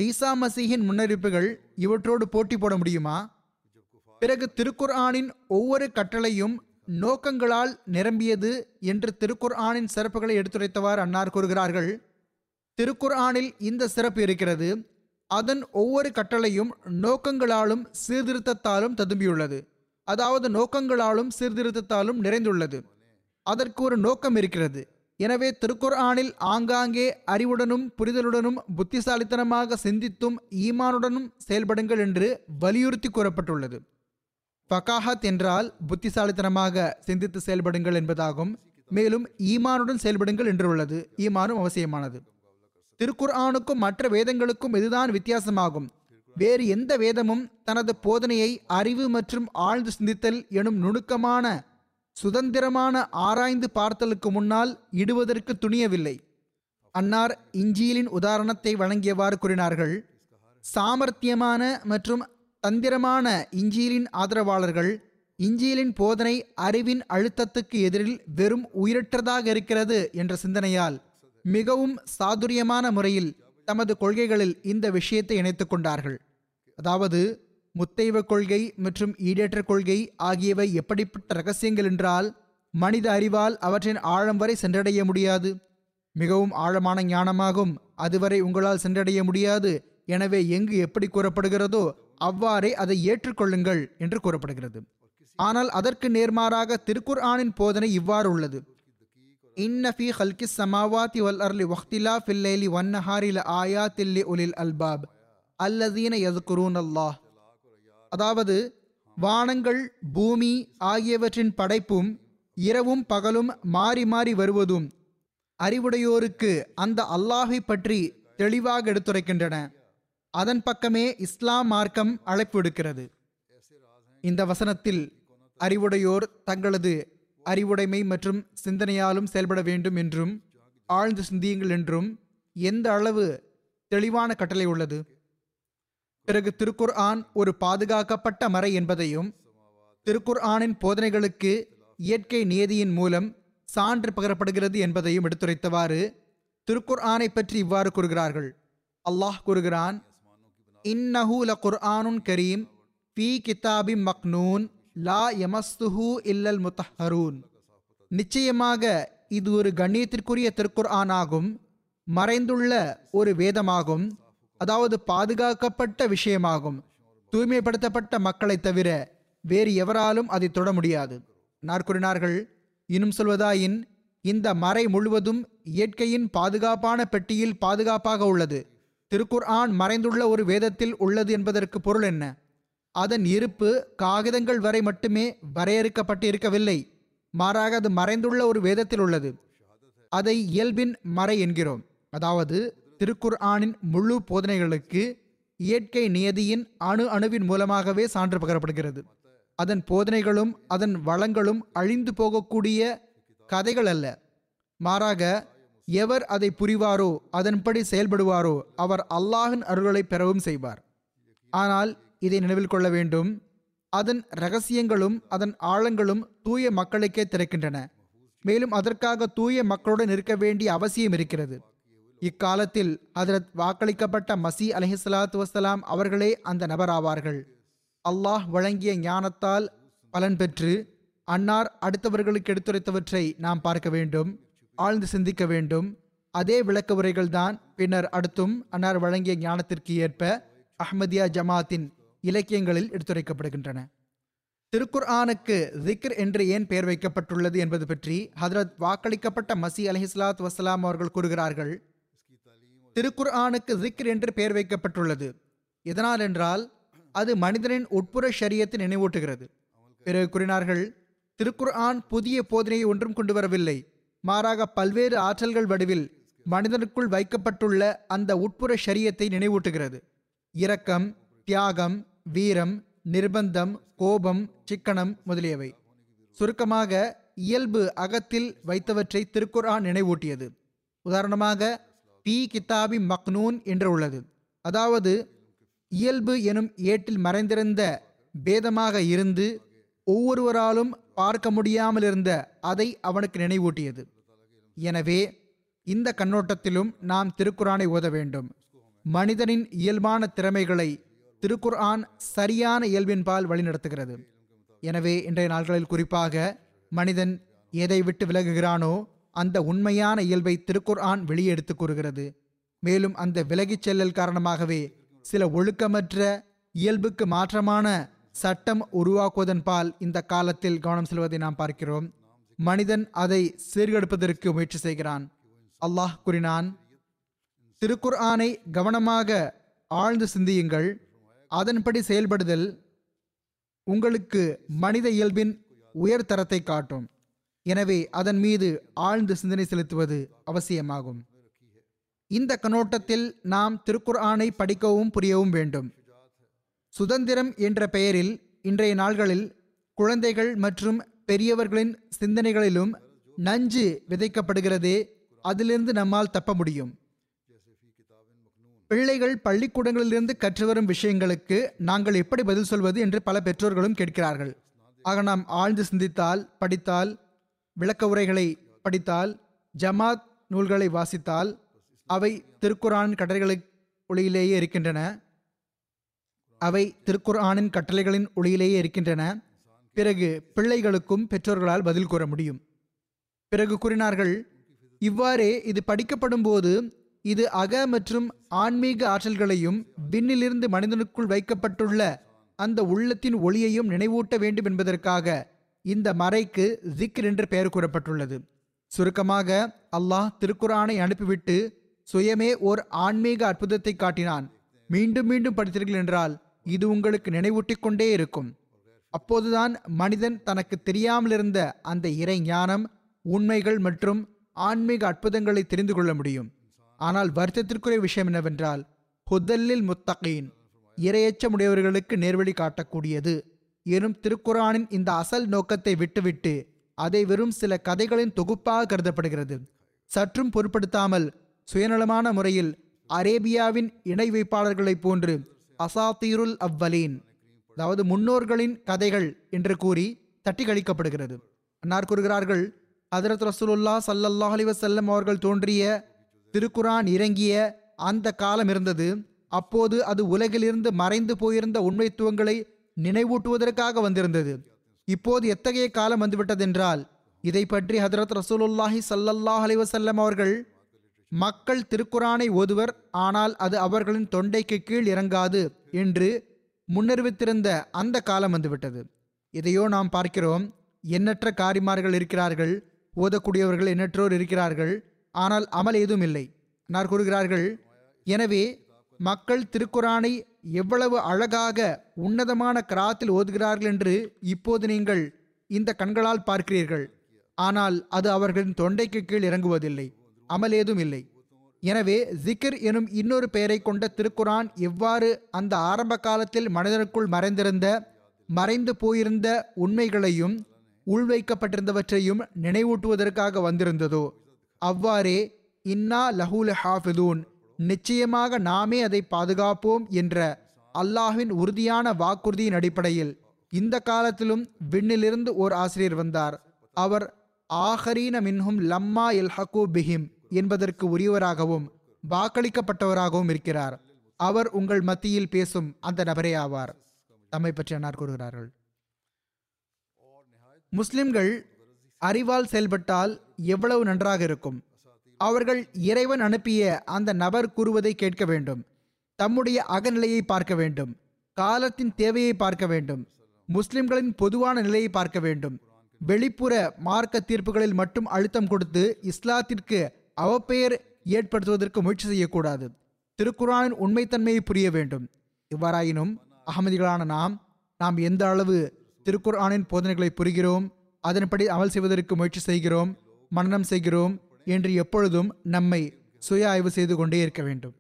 ஈசா மசீஹின் முன்னறிவிப்புகள் இவற்றோடு போட்டி போட முடியுமா? பிறகு திருக்குர்ஆனின் ஒவ்வொரு கட்டளையும் நோக்கங்களால் நிரம்பியது என்று திருக்குர்ஆனின் சிறப்புகளை எடுத்துரைத்தவாறு அன்னார் கூறுகிறார்கள். திருக்குர்ஆனில் இந்த சிறப்பு இருக்கிறது. அதன் ஒவ்வொரு கட்டளையும் நோக்கங்களாலும் சீர்திருத்தத்தாலும் ததும்பியுள்ளது. அதாவது நோக்கங்களாலும் சீர்திருத்தத்தாலும் நிறைந்துள்ளது. அதற்கு ஒரு நோக்கம் இருக்கிறது. எனவே திருக்குர்ஆனில் ஆங்காங்கே அறிவுடனும் புரிதலுடனும் புத்திசாலித்தனமாக சிந்தித்தும் ஈமானுடனும் செயல்படுங்கள் என்று வலியுறுத்தி கூறப்பட்டுள்ளது. ஃபகாஹத் என்றால் புத்திசாலித்தனமாக சிந்தித்து செயல்படுங்கள் என்பதாகும். மேலும் ஈமானுடன் செயல்படுங்கள் என்று உள்ளது. ஈமானும் அவசியமானது. திருக்குர் ஆணுக்கும் மற்ற வேதங்களுக்கும் இதுதான் வித்தியாசமாகும். வேறு எந்த வேதமும் தனது போதனையை அறிவு மற்றும் ஆழ்ந்து சிந்தித்தல் எனும் நுணுக்கமான சுதந்திரமான ஆராய்ந்து பார்த்தலுக்கு முன்னால் இடுவதற்கு துணியவில்லை. அன்னார் இஞ்சியலின் உதாரணத்தை வழங்கியவாறு கூறினார்கள் சாமர்த்தியமான மற்றும் தந்திரமான இஞ்சியலின் ஆதரவாளர்கள் இஞ்சியலின் போதனை அறிவின் அழுத்தத்துக்கு எதிரில் வெறும் உயிரற்றதாக இருக்கிறது என்ற சிந்தனையால் மிகவும் சாதுரியமான முறையில் தமது கொள்கைகளில் இந்த விஷயத்தை இணைத்துக் கொண்டார்கள். அதாவது முத்தைவ கொள்கை மற்றும் ஈடேற்ற கொள்கை ஆகியவை எப்படிப்பட்ட ரகசியங்கள் என்றால் மனித அறிவால் அவற்றின் ஆழம் வரை சென்றடைய முடியாது. மிகவும் ஆழமான ஞானமாகும் அதுவரை உங்களால் சென்றடைய முடியாது. எனவே எங்கு எப்படி கூறப்படுகிறதோ அவ்வாறே அதை ஏற்றுக்கொள்ளுங்கள் என்று கூறப்படுகிறது. ஆனால் அதற்கு நேர்மாறாக திருக்குர் ஆனின் போதனை இவ்வாறு உள்ளது. இன்னஃபி ஹல்கி சமாவாத்தி வல் அர்லி வக்திலா ஃபில்லேலி வன்னஹாரில ஆயா தில்லி உலில் அல்பாப். அல்லதீன எதுக்குரூன் அல்லாஹ் அதாவது வானங்கள் பூமி ஆகியவற்றின் படைப்பும் இரவும் பகலும் மாறி மாறி வருவதும் அறிவுடையோருக்கு அந்த அல்லாஹை பற்றி தெளிவாக எடுத்துரைக்கின்றன. அதன் பக்கமே இஸ்லாம் மார்க்கம் அழைப்பு எடுக்கிறது இந்த வசனத்தில் அறிவுடையோர் தங்களது அறிவுடைமை மற்றும் சிந்தனையாலும் செயல்பட வேண்டும் என்றும் ஆழ்ந்து சிந்தியுங்கள் என்றும் எந்த அளவு தெளிவான கட்டளை உள்ளது? பிறகு திருக்குர் ஆன் ஒரு பாதுகாக்கப்பட்ட மறை என்பதையும் திருக்குர் ஆனின் போதனைகளுக்கு இயற்கை நியதியின் மூலம் சான்று பகரப்படுகிறது என்பதையும் எடுத்துரைத்தவாறு திருக்குர் ஆனை பற்றி இவ்வாறு கூறுகிறார்கள். அல்லாஹ் கூறுகிறான் இன்னஹு ல குர்ஆனுன் கரீம் பி கிதாபி மக்னூன் லா யமஸ்துஹு இல்லல் முத்தஹரூன். நிச்சயமாக இது ஒரு கண்ணியத்திற்குரிய திருக்குர் ஆனாகும் மறைந்துள்ள ஒரு வேதமாகும் அதாவது பாதுகாக்கப்பட்ட விஷயமாகும். தூய்மைப்படுத்தப்பட்ட மக்களை தவிர வேறு எவராலும் அதை தொட முடியாது. நாற்குறினார்கள் இன்னும் சொல்வதாயின் இந்த மறை முழுவதும் இயற்கையின் பாதுகாப்பான பெட்டியில் பாதுகாப்பாக உள்ளது. திருக்குர் ஆன் மறைந்துள்ள ஒரு வேதத்தில் உள்ளது என்பதற்கு பொருள் என்ன? அதன் இருப்பு காகிதங்கள் வரை மட்டுமே வரையறுக்கப்பட்டு இருக்கவில்லை மாறாக அது மறைந்துள்ள ஒரு வேதத்தில் உள்ளது. அதை இயல்பின் மறை என்கிறோம். அதாவது திருக்குர் ஆனின் முழு போதனைகளுக்கு இயற்கை நியதியின் அணு அணுவின் மூலமாகவே சான்று பகரப்படுகிறது. அதன் போதனைகளும் அதன் வளங்களும் அழிந்து போகக்கூடிய கதைகள் அல்ல. மாறாக எவர் அதை புரிவாரோ அதன்படி செயல்படுவாரோ அவர் அல்லாஹின் அருள்களை பெறவும் செய்வார். ஆனால் இதை நினைவில் கொள்ள வேண்டும். அதன் ரகசியங்களும் அதன் ஆழங்களும் தூய மக்களுக்கே திறக்கின்றன. மேலும் அதற்காக தூய மக்களுடன் இருக்க வேண்டிய அவசியம் இருக்கிறது. இக்காலத்தில் ஹதரத் வாக்களிக்கப்பட்ட மசி அலஹிஸ்லாத்து வசலாம் அவர்களே அந்த நபராவார்கள். அல்லாஹ் வழங்கிய ஞானத்தால் பலன் பெற்று அன்னார் அடுத்தவர்களுக்கு எடுத்துரைத்தவற்றை நாம் பார்க்க வேண்டும் ஆழ்ந்து சிந்திக்க வேண்டும். அதே விளக்க உரைகள்தான் பின்னர் அடுத்தும் அன்னார் வழங்கிய ஞானத்திற்கு ஏற்ப அஹ்மதியா ஜமாத்தின் இலக்கியங்களில் எடுத்துரைக்கப்படுகின்றன. திருக்குர் ஆனுக்கு திக்ர் என்று ஏன் பெயர் வைக்கப்பட்டுள்ளது என்பது பற்றி ஹதரத் வாக்களிக்கப்பட்ட மசி அலஹிஸ்லாத் வசலாம் அவர்கள் கூறுகிறார்கள். திருக்குர் ஆனுக்கு ஜிக்ர் என்று பெயர் வைக்கப்பட்டுள்ளது. எதனால் என்றால் அது மனிதனின் உட்புற ஷரியத்தை நினைவூட்டுகிறது. பிறகு கூறினார்கள் திருக்குர் ஆன் புதிய போதனையை ஒன்றும் கொண்டு வரவில்லை மாறாக பல்வேறு ஆற்றல்கள் வடிவில் மனிதனுக்குள் வைக்கப்பட்டுள்ள அந்த உட்புற ஷரியத்தை நினைவூட்டுகிறது. இரக்கம் தியாகம் வீரம் நிர்பந்தம் கோபம் சிக்கனம் முதலியவை. சுருக்கமாக இயல்பு அகத்தில் வைத்தவற்றை திருக்குர்ஆன் நினைவூட்டியது. உதாரணமாக பி கிதாபி மக்னூன் என்று உள்ளது. அதாவது இயல்பு எனும் ஏட்டில் மறைந்திருந்த பேதமாக இருந்து ஒவ்வொருவராலும் பார்க்க முடியாமல் இருந்த அதை அவனுக்கு நினைவூட்டியது. எனவே இந்த கண்ணோட்டத்திலும் நாம் திருக்குறானை ஓத வேண்டும். மனிதனின் இயல்பான திறமைகளை திருக்குர்ஆன் சரியான இயல்பின்பால் வழிநடத்துகிறது. எனவே இன்றைய நாட்களில் குறிப்பாக மனிதன் எதை விட்டு விலகுகிறானோ அந்த உண்மையான இயல்பை திருக்குர்ஆன் ஆன் வெளியெடுத்து கூறுகிறது. மேலும் அந்த விலகிச் செல்லல் காரணமாகவே சில ஒழுக்கமற்ற இயல்புக்கு மாற்றமான சட்டம் உருவாக்குவதன் பால் இந்த காலத்தில் கவனம் செல்வதை நாம் பார்க்கிறோம். மனிதன் அதை சீர்கெடுப்பதற்கு முயற்சி செய்கிறான். அல்லாஹ் கூறினான் திருக்குர் ஆனை கவனமாக ஆழ்ந்து சிந்தியுங்கள். அதன்படி செயல்படுதல் உங்களுக்கு மனித இயல்பின் உயர்தரத்தை காட்டும். எனவே அதன் மீது ஆழ்ந்து சிந்தனை செலுத்துவது அவசியமாகும். இந்த கண்ணோட்டத்தில் நாம் திருக்குர் ஆனை படிக்கவும் புரியவும் வேண்டும். சுதந்திரம் என்ற பெயரில் இன்றைய நாள்களில் குழந்தைகள் மற்றும் பெரியவர்களின் சிந்தனைகளிலும் நஞ்சு விதைக்கப்படுகிறதே அதிலிருந்து நம்மால் தப்ப முடியும். பிள்ளைகள் பள்ளிக்கூடங்களிலிருந்து கற்றுவரும் விஷயங்களுக்கு நாங்கள் எப்படி பதில் சொல்வது என்று பல பெற்றோர்களும் கேட்கிறார்கள். ஆக நாம் ஆழ்ந்து சிந்தித்தால் படித்தால் விளக்க உரைகளை படித்தால் ஜமாத் நூல்களை வாசித்தால் அவை திருக்குரான் கட்டளைகளுக்கு ஒளியிலேயே இருக்கின்றன. அவை திருக்குர்ஆனின் கட்டளைகளின் ஒளியிலேயே இருக்கின்றன. பிறகு பிள்ளைகளுக்கும் பெற்றோர்களால் பதில் கூற முடியும். பிறகு கூறினார்கள் இவ்வாறே இது படிக்கப்படும் போது இது அக மற்றும் ஆன்மீக ஆற்றல்களையும் விண்ணிலிருந்து மனிதனுக்குள் வைக்கப்பட்டுள்ள அந்த உள்ளத்தின் ஒளியையும் நினைவூட்ட வேண்டும் என்பதற்காக இந்த மறைக்கு ஜிக்ர் என்று பெயர் கூறப்பட்டுள்ளது. சுருக்கமாக அல்லாஹ் திருக்குரானை அனுப்பிவிட்டு சுயமே ஓர் ஆன்மீக அற்புதத்தை காட்டினான். மீண்டும் மீண்டும் படித்தீர்கள் என்றால் இது உங்களுக்கு நினைவூட்டிக் கொண்டே இருக்கும். அப்போதுதான் மனிதன் தனக்கு தெரியாமல் இருந்த அந்த இறை ஞானம் உண்மைகள் மற்றும் ஆன்மீக அற்புதங்களை தெரிந்து கொள்ள முடியும். ஆனால் வருத்தத்திற்குரிய விஷயம் என்னவென்றால் ஹுதல்லில் முத்தகீன் இரையச்சமுடையவர்களுக்கு நேர்வழி காட்டக்கூடியது. எனும் திருக்குரானின் இந்த அசல் நோக்கத்தை விட்டுவிட்டு அதை வெறும் சில கதைகளின் தொகுப்பாக கருதப்படுகிறது. சற்றும் பொருட்படுத்தாமல் சுயநலமான முறையில் அரேபியாவின் இணை வைப்பாளர்களைப் போன்று அசாத்தீருல் அவ்வலீன் அதாவது முன்னோர்களின் கதைகள் என்று கூறி தட்டி கழிக்கப்படுகிறது அன்னார் கூறுகிறார்கள் ஹதரத் ரசூலுல்லா சல்லல்லாஹ் அலி வசல்லம் அவர்கள் தோன்றிய திருக்குரான் இறங்கிய அந்த காலம் இருந்தது. அப்போது அது உலகிலிருந்து மறைந்து போயிருந்த உண்மைத்துவங்களை நினைவூட்டுவதற்காக வந்திருந்தது. இப்போது எத்தகைய காலம் வந்துவிட்டதென்றால் இதை பற்றி ஹதரத் ரசூலுல்லாஹி சல்லல்லாஹ் அலைஹி அவர்கள் மக்கள் திருக்குரானை ஓதுவர் ஆனால் அது அவர்களின் தொண்டைக்கு கீழ் இறங்காது என்று முன்னறிவித்திருந்த அந்த காலம் வந்துவிட்டது. இதையோ நாம் பார்க்கிறோம் எண்ணற்ற காரிமார்கள் இருக்கிறார்கள் ஓதக்கூடியவர்கள் எண்ணற்றோர் இருக்கிறார்கள் ஆனால் அமல் ஏதும் இல்லை. நான் கூறுகிறார்கள் எனவே மக்கள் திருக்குறானை எவ்வளவு அழகாக உன்னதமான கிராத்தில் ஓதுகிறார்கள் என்று இப்போது நீங்கள் இந்த கண்களால் பார்க்கிறீர்கள். ஆனால் அது அவர்களின் தொண்டைக்கு கீழ் இறங்குவதில்லை. அமல் ஏதும் இல்லை. எனவே ஜிக்ர் எனும் இன்னொரு பெயரை கொண்ட திருக்குரான் எவ்வாறு அந்த ஆரம்ப காலத்தில் மனிதனுக்குள் மறைந்திருந்த மறைந்து போயிருந்த உண்மைகளையும் உள்வைக்கப்பட்டிருந்தவற்றையும் நினைவூட்டுவதற்காக வந்திருந்ததோ? அவ்வாறே இன்னா லஹூல் ஹாஃபிதூன் நிச்சயமாக நாமே அதை பாதுகாப்போம் என்ற அல்லாஹ்வின் உறுதியான வாக்குறுதியின் அடிப்படையில் இந்த காலத்திலும் விண்ணிலிருந்து ஓர் ஆசிரியர் வந்தார். அவர் ஆஹரீன மின்ஹும் லம்மா எல்ஹகு பிஹிம் என்பதற்கு உரியவராகவும் வாக்களிக்கப்பட்டவராகவும் இருக்கிறார். அவர் உங்கள் மத்தியில் பேசும் அந்த நபரே ஆவார். தம்மை பற்றி அன்னார் கூறுகிறார்கள். முஸ்லிம்கள் அறிவால் செயல்பட்டால் எவ்வளவு நன்றாக இருக்கும்? அவர்கள் இறைவன் அனுப்பிய அந்த நபர் கூறுவதை கேட்க வேண்டும். தம்முடைய அகநிலையை பார்க்க வேண்டும். காலத்தின் தேவையை பார்க்க வேண்டும். முஸ்லிம்களின் பொதுவான நிலையை பார்க்க வேண்டும். வெளிப்புற மார்க்க தீர்ப்புகளில் மட்டும் அழுத்தம் கொடுத்து இஸ்லாத்திற்கு அவப்பெயர் ஏற்படுத்துவதற்கு முயற்சி செய்யக்கூடாது. திருக்குரானின் உண்மைத்தன்மையை புரிய வேண்டும். இவ்வாறாயினும் அகமதிகளான நாம் நாம் எந்த அளவு திருக்குர்ஆனின் போதனைகளை புரிகிறோம் அதன்படி அமல் செய்வதற்கு முயற்சி செய்கிறோம் மன்னனம் செய்கிறோம் என்று எப்பொழுதும் நம்மை சுய ஆய்வு செய்து கொண்டே இருக்க வேண்டும்.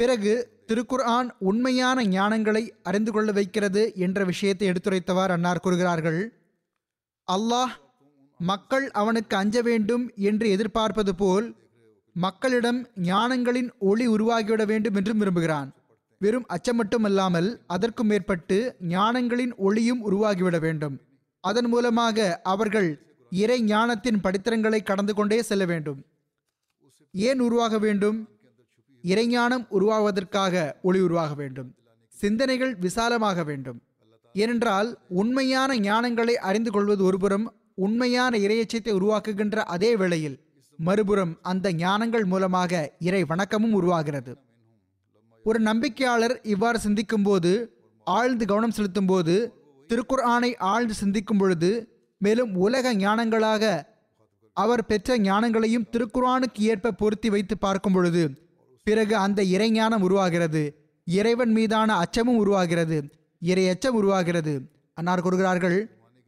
பிறகு திருக்குர்ஆன் உண்மையான ஞானங்களை அறிந்து கொள்ள வைக்கிறது என்ற விஷயத்தை எடுத்துரைத்தவர் அன்னார் கூறுகிறார்கள் அல்லாஹ் மக்கள் அவனுக்கு அஞ்ச வேண்டும் என்று எதிர்பார்ப்பது போல் மக்களிடம் ஞானங்களின் ஒளி உருவாகிவிட வேண்டும் என்றும் விரும்புகிறான். வெறும் அச்சம் மட்டுமல்லாமல் அதற்கும் மேற்பட்டு ஞானங்களின் ஒளியும் உருவாகிவிட வேண்டும். அதன் மூலமாக அவர்கள் இறை ஞானத்தின் படித்தரங்களை கடந்து கொண்டே செல்ல வேண்டும். ஏன் உருவாக வேண்டும்? இறைஞானம் உருவாவதற்காக ஒளி உருவாக வேண்டும். சிந்தனைகள் விசாலமாக வேண்டும். ஏனென்றால் உண்மையான ஞானங்களை அறிந்து கொள்வது ஒருபுறம் உண்மையான இறையச்சத்தை உருவாக்குகின்ற அதே வேளையில் மறுபுறம் அந்த ஞானங்கள் மூலமாக இறை வணக்கமும் உருவாகிறது. ஒரு நம்பிக்கையாளர் இவ்வாறு சிந்திக்கும் போது ஆழ்ந்து கவனம் செலுத்தும் போது திருக்குர்ஆனை ஆழ்ந்து சிந்திக்கும் பொழுது மேலும் உலக ஞானங்களாக அவர் பெற்ற ஞானங்களையும் திருக்குறானுக்கு ஏற்ப பொருத்தி வைத்து பார்க்கும் பொழுது பிறகு அந்த இறைஞானம் உருவாகிறது. இறைவன் மீதான அச்சமும் உருவாகிறது. இறை அச்சம் உருவாகிறது. அன்னார் கூறுகிறார்கள்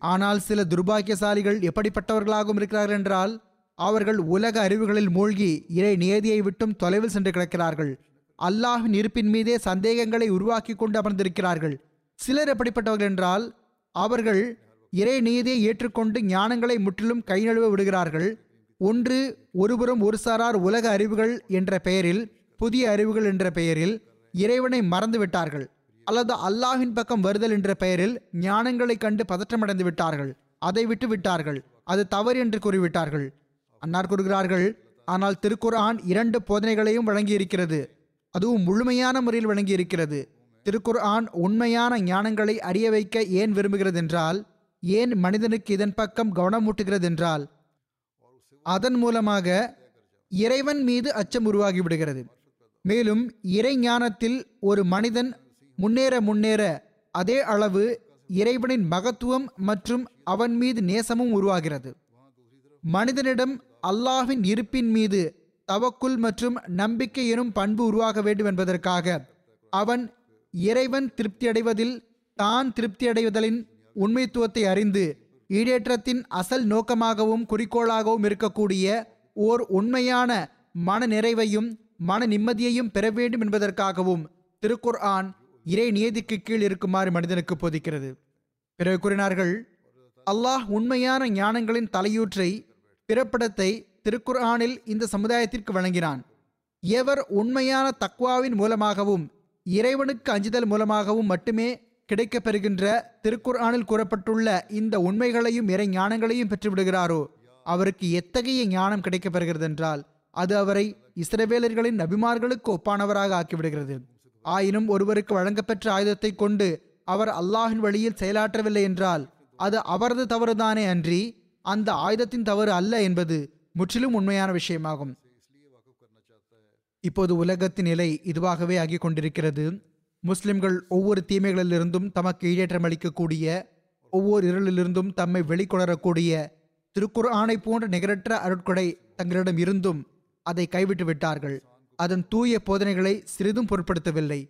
ஆனால் சில துர்பாக்கியசாலிகள் எப்படிப்பட்டவர்களாகவும் இருக்கிறார்கள் என்றால் அவர்கள் உலக அறிவுகளில் மூழ்கி இறை நியதியை விட்டும் தொலைவில் சென்று கிடக்கிறார்கள். அல்லாஹின் இருப்பின் மீதே சந்தேகங்களை உருவாக்கி கொண்டு அமர்ந்திருக்கிறார்கள். சிலர் எப்படிப்பட்டவர்கள் என்றால் அவர்கள் இறை நீதியை ஏற்றுக்கொண்டு ஞானங்களை முற்றிலும் கை நழுவ விடுகிறார்கள். ஒன்று ஒருபுறம் ஒரு சாரார் உலக அறிவுகள் என்ற பெயரில் புதிய அறிவுகள் என்ற பெயரில் இறைவனை மறந்து விட்டார்கள் அல்லது அல்லாஹின் பக்கம் வருதல் என்ற பெயரில் ஞானங்களை கண்டு பதற்றமடைந்து விட்டார்கள். அதை விட்டு விட்டார்கள். அது தவறு என்று கூறிவிட்டார்கள். அன்னார் கூறுகிறார்கள் ஆனால் திருக்குர்ஆன் இரண்டு போதனைகளையும் வழங்கியிருக்கிறது. அதுவும் முழுமையான முறையில் வழங்கியிருக்கிறது. திருக்குர்ஆன் உண்மையான ஞானங்களை அறிய வைக்க ஏன் விரும்புகிறது என்றால் ஏன் மனிதனுக்கு இதன் பக்கம் கவனமூட்டுகிறது என்றால் அதன் மூலமாக இறைவன் மீது அச்சம் உருவாகி விடுகிறது. மேலும் இறை ஞானத்தில் ஒரு மனிதன் முன்னேற முன்னேற அதே அளவு இறைவனின் மகத்துவம் மற்றும் அவன் மீது நேசமும் உருவாகிறது. மனிதனிடம் அல்லாஹின் இருப்பின் மீது தவக்குள் மற்றும் நம்பிக்கை எனும் பண்பு உருவாக வேண்டும் என்பதற்காக அவன் இறைவன் திருப்தியடைவதில் தான் திருப்தியடைவதலின் உண்மைத்துவத்தை அறிந்து ஈடேற்றத்தின் அசல் நோக்கமாகவும் குறிக்கோளாகவும் இருக்கக்கூடிய ஓர் உண்மையான மன நிறைவையும் மன நிம்மதியையும் பெற வேண்டும் என்பதற்காகவும் திருக்குர் ஆன் இறை நியதிக்கு கீழ் இருக்குமாறு மனிதனுக்கு போதிக்கிறது. பிறகு கூறினார்கள் அல்லாஹ் உண்மையான ஞானங்களின் தலையூற்றை பிறப்பிடத்தை திருக்குர் ஆனில் இந்த சமுதாயத்திற்கு வழங்கினான். எவர் உண்மையான தக்வாவின் மூலமாகவும் இறைவனுக்கு அஞ்சுதல் மூலமாகவும் மட்டுமே கிடைக்கப்பெறுகின்ற திருக்குர்ஆனில் கூறப்பட்டுள்ள இந்த உண்மைகளையும் இறை ஞானங்களையும் பெற்றுவிடுகிறாரோ அவருக்கு எத்தகைய ஞானம் கிடைக்கப்பெறுகிறது என்றால் அது அவரை இஸ்ரவேலர்களின் நபிமார்களுக்கு ஒப்பானவராக ஆக்கிவிடுகிறது. ஆயினும் ஒருவருக்கு வழங்கப்பெற்ற ஆயுதத்தை கொண்டு அவர் அல்லாஹின் வழியில் செயலாற்றவில்லை என்றால் அது அவரது தவறுதானே அன்றி அந்த ஆயுதத்தின் தவறு அல்ல என்பது முற்றிலும் உண்மையான விஷயமாகும். இப்போது உலகத்தின் நிலை இதுவாகவே ஆகிக் கொண்டிருக்கிறது. முஸ்லிம்கள் ஒவ்வொரு தீமைகளிலிருந்தும் தமக்கு ஈடேற்றம் அளிக்கக்கூடிய ஒவ்வொரு இருளிலிருந்தும் தம்மை வெளிக்கொணரக்கூடிய திருக்குர் ஆணை போன்ற நிகரற்ற அருட்கொடை தங்களிடம் இருந்தும் அதை கைவிட்டு விட்டார்கள். அதன் தூய போதனைகளை சிறிதும் பொருட்படுத்தவில்லை.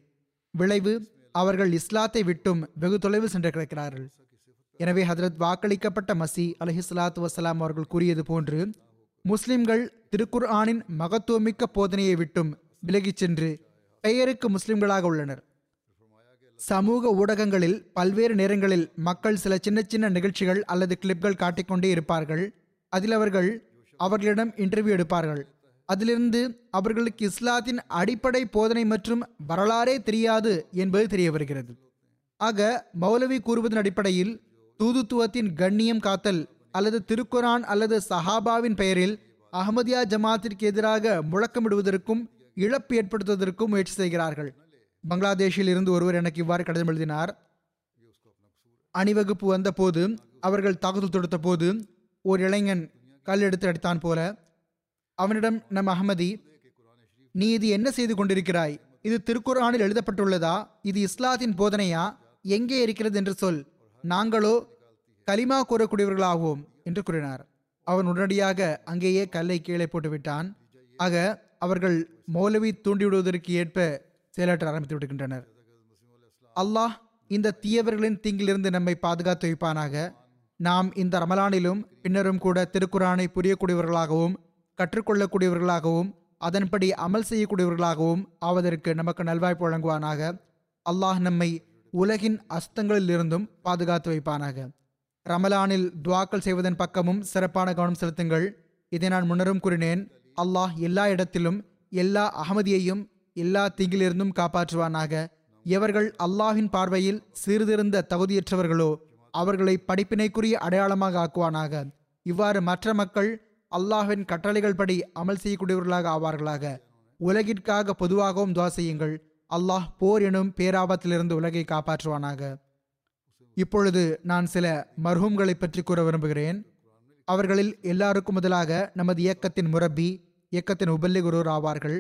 விளைவு அவர்கள் இஸ்லாத்தை விட்டும் வெகு தொலைவு சென்று கிடக்கிறார்கள். எனவே ஹதரத் வாக்களிக்கப்பட்ட மசி அலஹிஸ்லாத்து வசலாம் அவர்கள் கூறியது போன்று முஸ்லிம்கள் திருக்குர் ஆனின் மகத்துவமிக்க போதனையை விட்டும் விலகிச் சென்று பெயருக்கு முஸ்லிம்களாக உள்ளனர். சமூக ஊடகங்களில் பல்வேறு நேரங்களில் மக்கள் சில சின்ன சின்ன நிகழ்ச்சிகள் அல்லது கிளிப்கள் காட்டிக்கொண்டே இருப்பார்கள். அதில் அவர்கள் அவர்களிடம் இன்டர்வியூ எடுப்பார்கள். அதிலிருந்து அவர்களுக்கு இஸ்லாத்தின் அடிப்படை போதனை மற்றும் வரலாறே தெரியாது என்பது தெரிய வருகிறது. ஆக மௌலவி கூறுவதன் அடிப்படையில் தூதுத்துவத்தின் கண்ணியம் காத்தல் அல்லது திருக்குரான் அல்லது சஹாபாவின் பெயரில் அஹமதியா ஜமாத்திற்கு எதிராக முழக்கமிடுவதற்கும் இழப்பு ஏற்படுத்துவதற்கும் முயற்சி செய்கிறார்கள். பங்களாதேஷில் இருந்து ஒருவர் எனக்கு இவ்வாறு கடிதம் எழுதினார். அணிவகுப்பு வந்த போது அவர்கள் தாக்குதல் தொடுத்த போது ஒரு இளைஞன் கல் எடுத்து அடித்தான் போல அவனிடம் நம் அகமதி நீ இது என்ன செய்து கொண்டிருக்கிறாய்? இது திருக்குறானில் எழுதப்பட்டுள்ளதா? இது இஸ்லாத்தின் போதனையா? எங்கே இருக்கிறது என்று சொல். நாங்களோ கலிமா கூறக்கூடியவர்களாவோம் என்று கூறினார். அவன் உடனடியாக அங்கேயே கல்லை கீழே போட்டுவிட்டான். ஆக அவர்கள் மௌலவி தூண்டிவிடுவதற்கு ஏற்ப செயலாற்ற ஆரம்பித்து விடுகின்றனர். அல்லாஹ் இந்த தீயவர்களின் தீங்கிலிருந்து நம்மை பாதுகாத்து வைப்பானாக. நாம் இந்த ரமலானிலும் பின்னரும் கூட திருக்குரானை புரியக்கூடியவர்களாகவும் கற்றுக்கொள்ளக்கூடியவர்களாகவும் அதன்படி அமல் செய்யக்கூடியவர்களாகவும் ஆவதற்கு நமக்கு நல்வாய்ப்பு வழங்குவானாக. அல்லாஹ் நம்மை உலகின் அஸ்தங்களிலிருந்தும் பாதுகாத்து வைப்பானாக. ரமலானில் துவாக்கள் செய்வதன் பக்கமும் சிறப்பான கவனம் செலுத்துங்கள். இதை நான் முன்னரும் கூறினேன். அல்லாஹ் எல்லா இடத்திலும் எல்லா அகமதியையும் எல்லா தீங்கிலிருந்தும் காப்பாற்றுவானாக. எவர்கள் அல்லாஹின் பார்வையில் சீர்திருந்த தகுதியற்றவர்களோ அவர்களை படிப்பினைக்குரிய அடையாளமாக ஆக்குவானாக. இவ்வாறு மற்ற மக்கள் அல்லாஹின் கட்டளைகள் படி அமல் செய்யக்கூடியவர்களாக ஆவார்களாக. உலகிற்காக பொதுவாகவும் துவா செய்யுங்கள். அல்லாஹ் போர் எனும் பேராபத்திலிருந்து உலகை காப்பாற்றுவானாக. இப்பொழுது நான் சில மர்ஹூம்களை பற்றி கூற விரும்புகிறேன். அவர்களில் எல்லாருக்கும் முதலாக நமது இயக்கத்தின் முரப்பி இயக்கத்தின் உபல்லிகுரூர் ஆவார்கள்.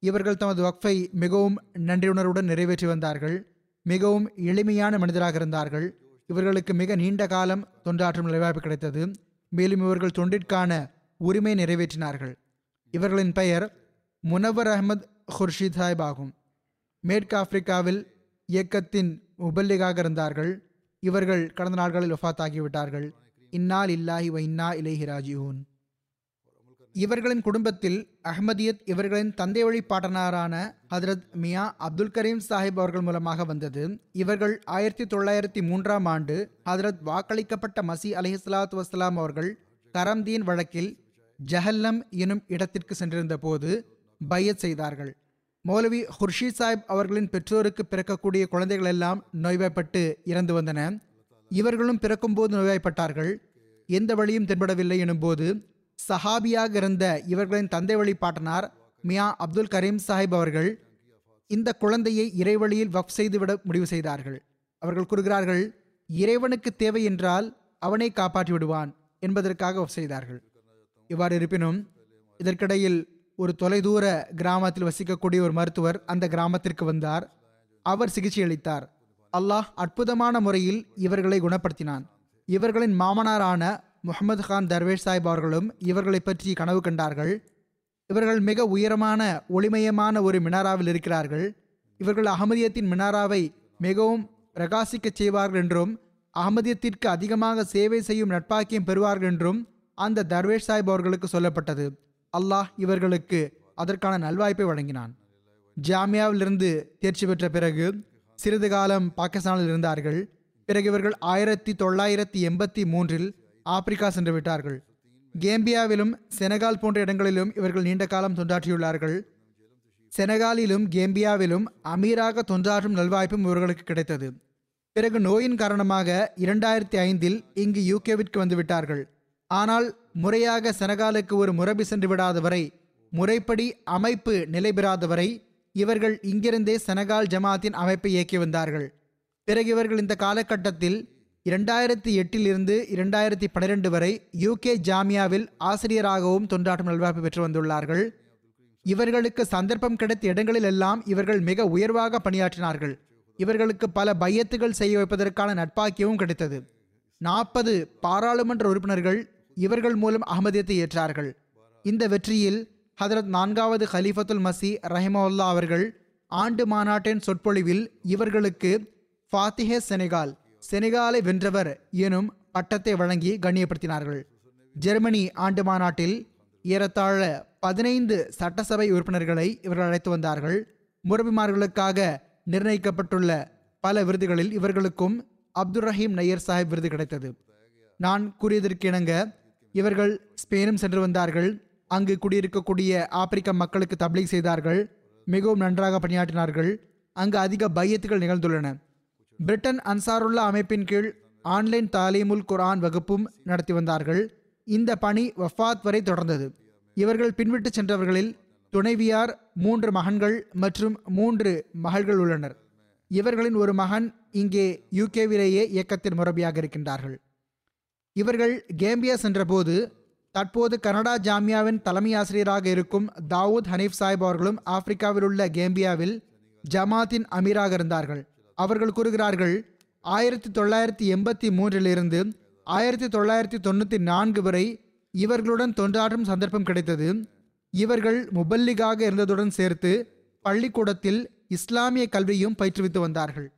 இவர்கள் தமது வக்ஃபை மிகவும் நன்றியுணர்வுடன் நிறைவேற்றி வந்தார்கள். மிகவும் எளிமையான மனிதராக இருந்தார்கள். இவர்களுக்கு மிக நீண்ட காலம் தொண்டாற்றும் நிலைவாய்ப்பு கிடைத்தது. மேலும் இவர்கள் தொண்டிற்கான உரிமை நிறைவேற்றினார்கள். இவர்களின் பெயர் முனவர் அஹமத் ஹுர்ஷித் சாஹிப் ஆகும். மேற்கு ஆப்பிரிக்காவில் இயக்கத்தின் முபல்லிகாக இருந்தார்கள். இவர்கள் கடந்த நாட்களில் ஒஃபாத்தாகிவிட்டார்கள் ஆகிவிட்டார்கள் இன்னால் இல்லாஹி வ இன்னா இலைஹி ராஜிஹூன் இவர்களின் குடும்பத்தில் அஹ்மதியத் இவர்களின் தந்தை வழி பாட்டனாரான ஹதரத் மியா அப்துல் கரீம் சாஹிப் அவர்கள் மூலமாக வந்தது. இவர்கள் ஆயிரத்தி தொள்ளாயிரத்தி மூன்றாம் ஆண்டு ஹதரத் வாக்களிக்கப்பட்ட மசி அலிஹலாத்து வஸ்லாம் அவர்கள் கரம்தீன் வழக்கில் ஜஹல்லம் எனும் இடத்திற்கு சென்றிருந்த போது பையத் செய்தார்கள். மௌலவி ஹுர்ஷித் சாஹிப் அவர்களின் பெற்றோருக்கு பிறக்கக்கூடிய குழந்தைகள் எல்லாம் நோய்வாய்ப்பட்டு இறந்து வந்தன. இவர்களும் பிறக்கும்போது நோய்வாய்ப்பட்டார்கள். எந்த வழியும் தென்படவில்லை எனும்போது சஹாபியாக இருந்த இவர்களின் தந்தை வழி பாட்டனார் மியா அப்துல் கரீம் சாஹிப் அவர்கள் இந்த குழந்தையை இறைவழியில் வஃப் செய்துவிட முடிவு செய்தார்கள். அவர்கள் கூறுகிறார்கள் இறைவனுக்கு தேவை என்றால் அவனை காப்பாற்றி விடுவான் என்பதற்காக வஃப் செய்தார்கள். இவ்வாறு இருப்பினும் இதற்கிடையில் ஒரு தொலைதூர கிராமத்தில் வசிக்கக்கூடிய ஒரு மருத்துவர் அந்த கிராமத்திற்கு வந்தார். அவர் சிகிச்சை அளித்தார். அல்லாஹ் அற்புதமான முறையில் இவர்களை குணப்படுத்தினான். இவர்களின் மாமனாரான முகமது கான் தர்வேஷ் சாஹிப் அவர்களும் இவர்களை பற்றி கனவு கண்டார்கள். இவர்கள் மிக உயரமான ஒளிமயமான ஒரு மினாராவில் இருக்கிறார்கள். இவர்கள் அகமதியத்தின் மினாராவை மிகவும் பிரகாசிக்கச் செய்வார்கள் என்றும் அகமதியத்திற்கு அதிகமாக சேவை செய்யும் நட்பாக்கியம் பெறுவார்கள் என்றும் அந்த தர்வேஷ் சாஹிப் அவர்களுக்கு சொல்லப்பட்டது. அல்லாஹ் இவர்களுக்கு அதற்கான நல்வாய்ப்பை வழங்கினான். ஜாமியாவிலிருந்து தேர்ச்சி பெற்ற பிறகு சிறிது காலம் பாகிஸ்தானில் இருந்தார்கள். பிறகு இவர்கள் ஆயிரத்தி தொள்ளாயிரத்தி எண்பத்தி மூன்றில் ஆப்பிரிக்கா சென்று விட்டார்கள். கேம்பியாவிலும் செனகால் போன்ற இடங்களிலும் இவர்கள் நீண்ட காலம் தொண்டாற்றியுள்ளார்கள். செனகாலிலும் கேம்பியாவிலும் அமீராக தொண்டாற்றும் நல்வாய்ப்பும் இவர்களுக்கு கிடைத்தது. பிறகு நோயின் காரணமாக இரண்டாயிரத்தி ஐந்தில் இங்கு யூகேவிற்கு வந்து விட்டார்கள் ஆனால் முறையாக செனகாலுக்கு ஒரு முரபி சென்று விடாத வரை முறைப்படி அமைப்பு நிலை பெறாத வரை இவர்கள் இங்கிருந்தே செனகால் ஜமாத்தின் அமைப்பை இயக்கி வந்தார்கள். பிறகு இவர்கள் இந்த காலகட்டத்தில் இரண்டாயிரத்தி எட்டில் இருந்து இரண்டாயிரத்தி பன்னிரெண்டு வரை யூகே ஜாமியாவில் ஆசிரியராகவும் தொண்டாற்றும் நல்வாய்ப்பு பெற்று வந்துள்ளார்கள். இவர்களுக்கு சந்தர்ப்பம் கிடைத்த இடங்களில் எல்லாம் இவர்கள் மிக உயர்வாக பணியாற்றினார்கள். இவர்களுக்கு பல பையத்துகள் செய்ய வைப்பதற்கான நட்பாக்கியமும் கிடைத்தது. நாற்பது பாராளுமன்ற உறுப்பினர்கள் இவர்கள் மூலம் அகமதியத்தை ஏற்றார்கள். இந்த வெற்றியில் ஹதரத் நான்காவது ஹலீஃபத்துல் மசி ரஹிமவுல்லா அவர்கள் ஆண்டு மாநாட்டின் சொற்பொழிவில் இவர்களுக்கு ஃபாத்திஹே செனகால் செனகாலை வென்றவர் எனும் பட்டத்தை வழங்கி கண்ணியப்படுத்தினார்கள். ஜெர்மனி ஆண்டு மாநாட்டில் ஏறத்தாழ பதினைந்து சட்டசபை உறுப்பினர்களை இவர்கள் அழைத்து வந்தார்கள். முரபிமார்களுக்காக நிர்ணயிக்கப்பட்டுள்ள பல விருதுகளில் இவர்களுக்கும் அப்துல் ரஹீம் நையர் சாஹிப் விருது கிடைத்தது. நான் கூறியதற்கு இணங்க இவர்கள் ஸ்பெயினும் சென்று வந்தார்கள். அங்கு குடியிருக்கக்கூடிய ஆப்பிரிக்க மக்களுக்கு தப்லீக் செய்தார்கள். மிகவும் நன்றாக பணியாற்றினார்கள். அங்கு அதிக பையத்துகள் நிகழ்ந்துள்ளன. பிரிட்டன் அன்சாருல்லா அமைப்பின் கீழ் ஆன்லைன் தாலீமுல் குர்ஆன் வகுப்பும் நடத்தி வந்தார்கள். இந்த பணி வஃபாத் வரை தொடர்ந்தது. இவர்கள் பின்விட்டு சென்றவர்களில் துணைவியார் மூன்று மகன்கள் மற்றும் மூன்று மகள்கள் உள்ளனர். இவர்களின் ஒரு மகன் இங்கே யூகேவிலேயே இயக்கத்தின் முரபியாக இருக்கின்றார்கள். இவர்கள் கேம்பியா சென்றபோது தற்போது கனடா ஜாமியாவின் தலைமை ஆசிரியராக இருக்கும் தாவூத் ஹனீஃப் சாஹிப் அவர்களும் ஆப்பிரிக்காவில் உள்ள கேம்பியாவில் ஜமாத்தின் அமீராக இருந்தார்கள். அவர்கள் கூறுகிறார்கள் ஆயிரத்தி தொள்ளாயிரத்தி எண்பத்தி மூன்றிலிருந்து ஆயிரத்தி தொள்ளாயிரத்தி தொண்ணூற்றி நான்கு வரை இவர்களுடன் தொண்டாற்றும் சந்தர்ப்பம் கிடைத்தது. இவர்கள் முபல்லிகாக இருந்ததுடன் சேர்த்து பள்ளிக்கூடத்தில் இஸ்லாமிய கல்வியும் பயிற்றுவித்து வந்தார்கள்.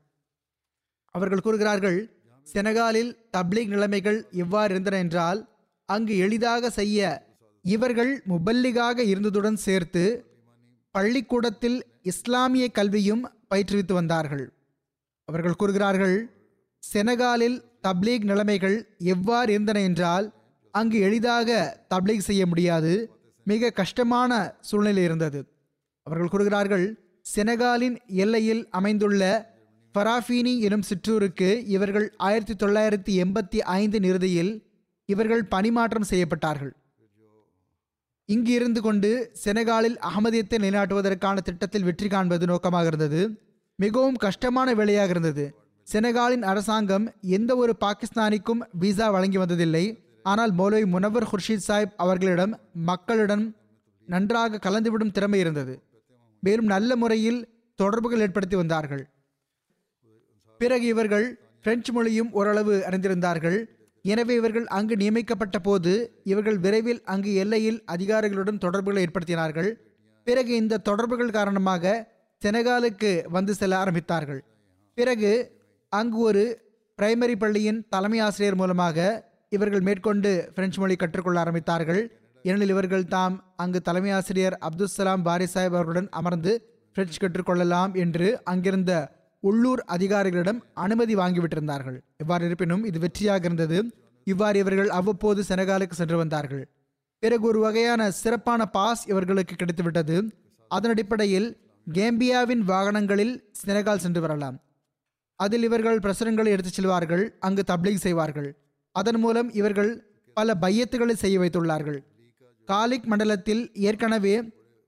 அவர்கள் கூறுகிறார்கள் செனகாலில் தப்லீக் நிலைமைகள் எவ்வாறு இருந்தன என்றால் அங்கு எளிதாக செய்ய இவர்கள் முபல்லிகாக இருந்ததுடன் சேர்த்து பள்ளிக்கூடத்தில் இஸ்லாமிய கல்வியும் பயிற்றுவித்து வந்தார்கள். அவர்கள் கூறுகிறார்கள் செனகாலில் தப்லீக் நிலைமைகள் எவ்வாறு இருந்தன என்றால் அங்கு எளிதாக தப்லீக் செய்ய முடியாது. மிக கஷ்டமான சூழ்நிலை இருந்தது. அவர்கள் கூறுகிறார்கள் செனகாலின் எல்லையில் அமைந்துள்ள பராஃபீனி எனும் சிற்றூருக்கு இவர்கள் ஆயிரத்தி தொள்ளாயிரத்தி எண்பத்தி ஐந்து இறுதியில் இவர்கள் பணிமாற்றம் செய்யப்பட்டார்கள். இங்கு இருந்து கொண்டு செனகாலில் அகமதியத்தை நிலைநாட்டுவதற்கான திட்டத்தில் வெற்றி காண்பது நோக்கமாக இருந்தது. மிகவும் கஷ்டமான வேலையாக இருந்தது. செனகாலின் அரசாங்கம் எந்த ஒரு பாகிஸ்தானிக்கும் விசா வழங்கி வந்ததில்லை. ஆனால் மௌலவி முனவர் குர்ஷித் சாஹிப் அவர்களிடம் மக்களிடம் நன்றாக கலந்துவிடும் திறமை இருந்தது. மேலும் நல்ல முறையில் தொடர்புகள் ஏற்படுத்தி வந்தார்கள். பிறகு இவர்கள் பிரெஞ்சு மொழியும் ஓரளவு அறிந்திருந்தார்கள். எனவே இவர்கள் அங்கு நியமிக்கப்பட்ட போது இவர்கள் விரைவில் அங்கு எல்லையில் அதிகாரிகளுடன் தொடர்புகளை ஏற்படுத்தினார்கள். பிறகு இந்த தொடர்புகள் காரணமாக செனகாலுக்கு வந்து செல்ல ஆரம்பித்தார்கள். பிறகு அங்கு ஒரு பிரைமரி பள்ளியின் தலைமை ஆசிரியர் மூலமாக இவர்கள் மேற்கொண்டு பிரெஞ்சு மொழி கற்றுக்கொள்ள ஆரம்பித்தார்கள். ஏனெனில் இவர்கள் தாம் அங்கு தலைமை ஆசிரியர் அப்துல் சலாம் பாரி சாஹிப் அவர்களுடன் அமர்ந்து பிரெஞ்சு கற்றுக்கொள்ளலாம் என்று அங்கிருந்த உள்ளூர் அதிகாரிகளிடம் அனுமதி வாங்கிவிட்டிருந்தார்கள். எவ்வாறு இருப்பினும் இது வெற்றியாக இருந்தது. இவ்வாறு இவர்கள் அவ்வப்போது செனகாலுக்கு சென்று வந்தார்கள். பிறகு ஒரு வகையான சிறப்பான பாஸ் இவர்களுக்கு கிடைத்துவிட்டது. அதன் அடிப்படையில் கேம்பியாவின் வாகனங்களில் செனகால் சென்று வரலாம். அதில் இவர்கள் பிரசுரங்களை எடுத்துச் செல்வார்கள் அங்கு தப்லீக் செய்வார்கள். அதன் மூலம் இவர்கள் பல பையத்துகளை செய்ய வைத்துள்ளார்கள். காலிக் மண்டலத்தில் ஏற்கனவே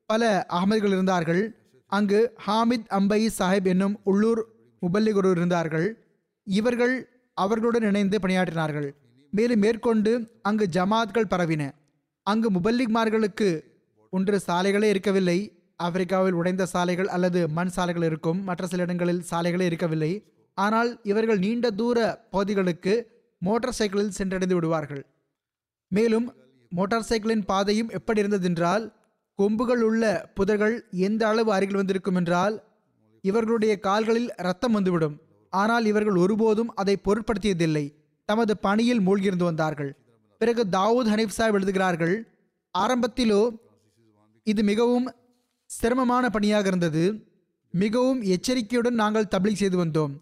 பல அகமதுகள் இருந்தார்கள். அங்கு ஹாமித் அம்பை சாஹிப் என்னும் உள்ளூர் முபல்லிகுரு இருந்தார்கள். இவர்கள் அவர்களுடன் இணைந்து பணியாற்றினார்கள். மேலும் மேற்கொண்டு அங்கு ஜமாத்கள் பரவின. அங்கு முபல்லிக்மார்களுக்கு ஒன்று சாலைகளே இருக்கவில்லை. ஆப்பிரிக்காவில் உடைந்த சாலைகள் அல்லது மண் சாலைகள் இருக்கும். மற்ற சில இடங்களில் சாலைகளே இருக்கவில்லை. ஆனால் இவர்கள் நீண்ட தூர பகுதிகளுக்கு மோட்டார் சைக்கிளில் சென்றடைந்து விடுவார்கள். மேலும் மோட்டார் சைக்கிளின் பாதையும் எப்படி இருந்ததென்றால் கொம்புகள் உள்ள புதர்கள் எந்த அளவு அருகில் வந்திருக்கும் என்றால் இவர்களுடைய கால்களில் ரத்தம் வந்துவிடும். ஆனால் இவர்கள் ஒருபோதும் அதை பொருட்படுத்தியதில்லை. தமது பணியில் மூழ்கியிருந்து வந்தார்கள். பிறகு தாவூத் ஹனீப் சாஹிப் எழுதுகிறார்கள் ஆரம்பத்திலோ இது மிகவும் சிரமமான பணியாக இருந்தது. மிகவும் எச்சரிக்கையுடன் நாங்கள் தப்லீக் செய்து வந்தோம்.